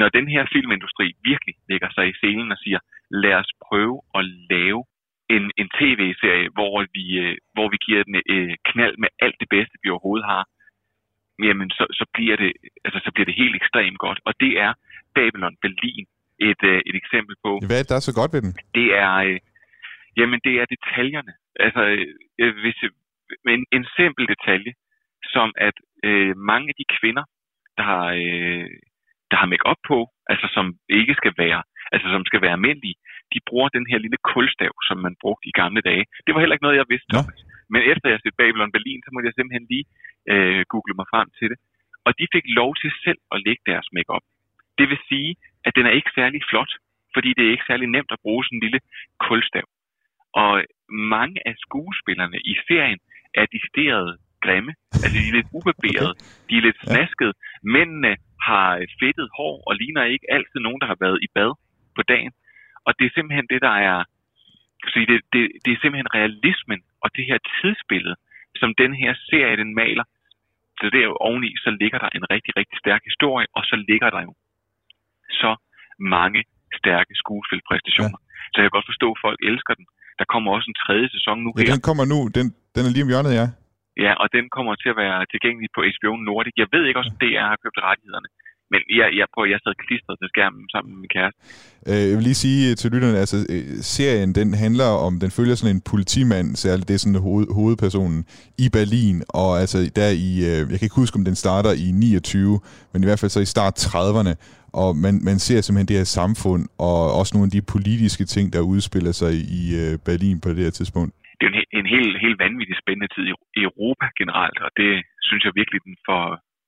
når den her filmindustri virkelig lægger sig i scenen og siger, lad os prøve at lave en, en tv-serie, hvor vi, øh, hvor vi giver den øh, knald med alt det bedste, vi overhovedet har, jamen så, så, bliver det, altså, så bliver det helt ekstremt godt. Og det er Babylon Berlin et, øh, et eksempel på. Hvad er det, der er så godt ved den? Det er, øh, jamen, det er detaljerne. Altså, øh, hvis, en, en simpel detalje, som at øh, mange af de kvinder, der har, øh, der har make op på, altså som ikke skal være, altså som skal være almindelige, de bruger den her lille kulstav, som man brugte i gamle dage. Det var heller ikke noget, jeg vidste. Ja. Men efter jeg set Babylon Berlin, så måtte jeg simpelthen lige øh, google mig frem til det. Og de fik lov til selv at lægge deres makeup. Det vil sige, at den er ikke særlig flot, fordi det er ikke særlig nemt at bruge sådan en lille kulstav. Og mange af skuespillerne i serien er decideret grimme. Altså, de er lidt ubarberede, okay. de er lidt snaskede. Mændene har fedtet hår og ligner ikke altid nogen, der har været i bad på dagen. Og det er simpelthen det, der er... Så det, det, det er simpelthen realismen og det her tidsbillede, som den her serie, den maler. Så er jo oveni, så ligger der en rigtig, rigtig stærk historie, og så ligger der jo så mange stærke skuespilpræstationer. Ja. Så jeg kan godt forstå, at folk elsker den. Der kommer også en tredje sæson nu Ja, her. den kommer nu. Den, den er lige om hjørnet, ja. Ja, og den kommer til at være tilgængelig på HBO Nordic. Jeg ved ikke også, om DR har købt rettighederne. Men jeg, jeg prøver, jeg sad klistret til skærmen sammen med min kæreste. Øh, Jeg vil lige sige til lytterne, altså øh, serien, den handler om, den følger sådan en politimand, særligt det er sådan hoved, hovedpersonen, i Berlin, og altså der i, øh, jeg kan ikke huske, om den starter i 29, men i hvert fald så i start 30'erne, og man, man ser simpelthen det her samfund, og også nogle af de politiske ting, der udspiller sig i øh, Berlin på det her tidspunkt. Det er en, en helt, helt vanvittig spændende tid i, i Europa generelt, og det synes jeg virkelig, den for,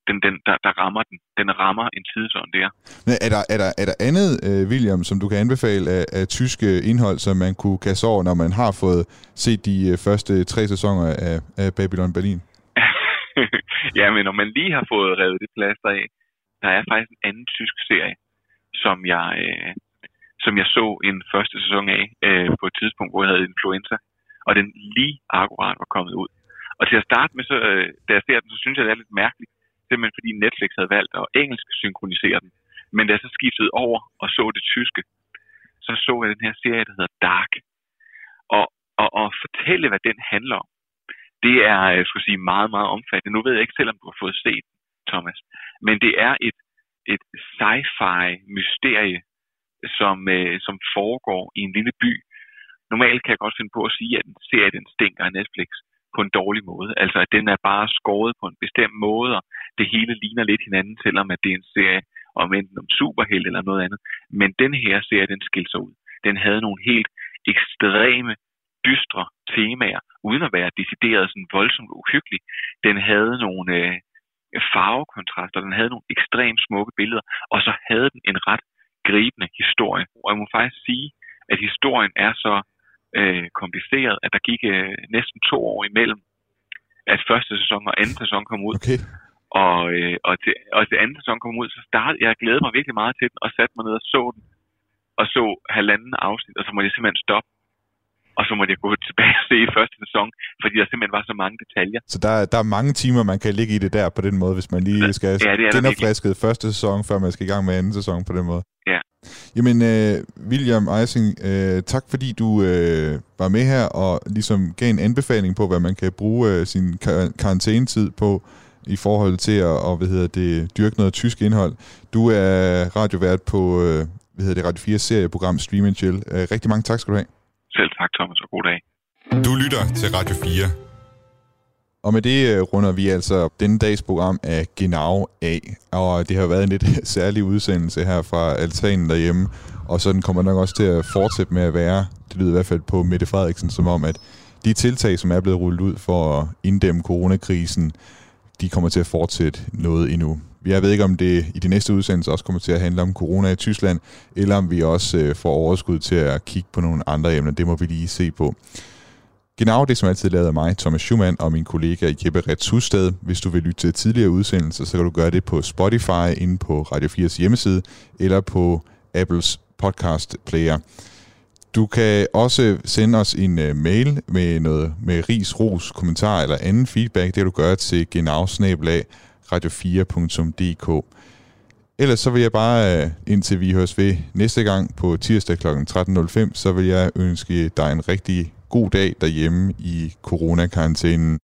den, den, der, der rammer den. Den rammer en tidsånd der. Men er der, er der, er der andet, øh, William, som du kan anbefale af, af tyske indhold, som man kunne kaste over, når man har fået set de øh, første tre sæsoner af, af Babylon Berlin? <laughs> ja, men når man lige har fået revet det plaster af, der er faktisk en anden tysk serie, som jeg, øh, som jeg så en første sæson af øh, på et tidspunkt, hvor jeg havde influenza, og den lige akkurat var kommet ud. Og til at starte med, så, øh, da jeg ser den, så synes jeg, det er lidt mærkeligt, simpelthen fordi Netflix havde valgt at engelsk synkronisere den. Men da jeg så skiftede over og så det tyske, så så jeg den her serie, der hedder Dark. Og, og, og fortælle, hvad den handler om, det er, øh, jeg skulle sige, meget, meget omfattende. Nu ved jeg ikke selv, om du har fået set den, Thomas. Men det er et, et sci-fi mysterie, som, øh, som foregår i en lille by. Normalt kan jeg godt finde på at sige, at en serie den stinker af Netflix på en dårlig måde. Altså, at den er bare skåret på en bestemt måde, og det hele ligner lidt hinanden, selvom at det er en serie om enten om superheld eller noget andet. Men den her serie, den skilte sig ud. Den havde nogle helt ekstreme, dystre temaer, uden at være decideret sådan voldsomt uhyggelig. Den havde nogle øh, farvekontraster, den havde nogle ekstremt smukke billeder, og så havde den en ret gribende historie. Og jeg må faktisk sige, at historien er så øh, kompliceret, at der gik øh, næsten to år imellem, at første sæson og anden sæson kom ud. Okay. Og, øh, og, til, og til anden sæson kom ud, så startede jeg glædede mig virkelig meget til den, og satte mig ned og så den, og så halvanden afsnit, og så måtte jeg simpelthen stoppe. Og så måtte jeg gå tilbage og se i første sæson, fordi der simpelthen var så mange detaljer. Så der, der er mange timer, man kan ligge i det der på den måde, hvis man lige skal Ja, det er genopfrisket første sæson, før man skal i gang med anden sæson på den måde. Ja. Jamen, øh, William Eising, øh, tak fordi du øh, var med her og ligesom gav en anbefaling på, hvad man kan bruge øh, sin kar- karantænetid på i forhold til at og, hvad hedder det, dyrke noget tysk indhold. Du er radiovært på øh, hvad hedder det, Radio 4 serieprogram Stream and Chill. Øh, rigtig mange tak skal du have. Selv tak, Thomas, og god dag. Du lytter til Radio 4. Og med det øh, runder vi altså denne dags program af Genau af. Og øh, det har været en lidt <laughs> særlig udsendelse her fra altanen derhjemme. Og sådan kommer nok også til at fortsætte med at være. Det lyder i hvert fald på Mette Frederiksen som om, at de tiltag, som er blevet rullet ud for at inddæmme coronakrisen, de kommer til at fortsætte noget endnu. Jeg ved ikke, om det i de næste udsendelser også kommer til at handle om corona i Tyskland, eller om vi også øh, får overskud til at kigge på nogle andre emner. Det må vi lige se på. Genau det, som altid lavet af mig, Thomas Schumann og min kollega Jeppe Retshusted. Hvis du vil lytte til tidligere udsendelser, så kan du gøre det på Spotify, inde på Radio 4's hjemmeside, eller på Apples podcast player. Du kan også sende os en uh, mail med noget med ris, ros, kommentar eller anden feedback. Det du gøre til genavsnabelag radio4.dk. Ellers så vil jeg bare, øh, indtil vi høres ved næste gang på tirsdag kl. 13.05, så vil jeg ønske dig en rigtig god dag derhjemme i coronakarantænen.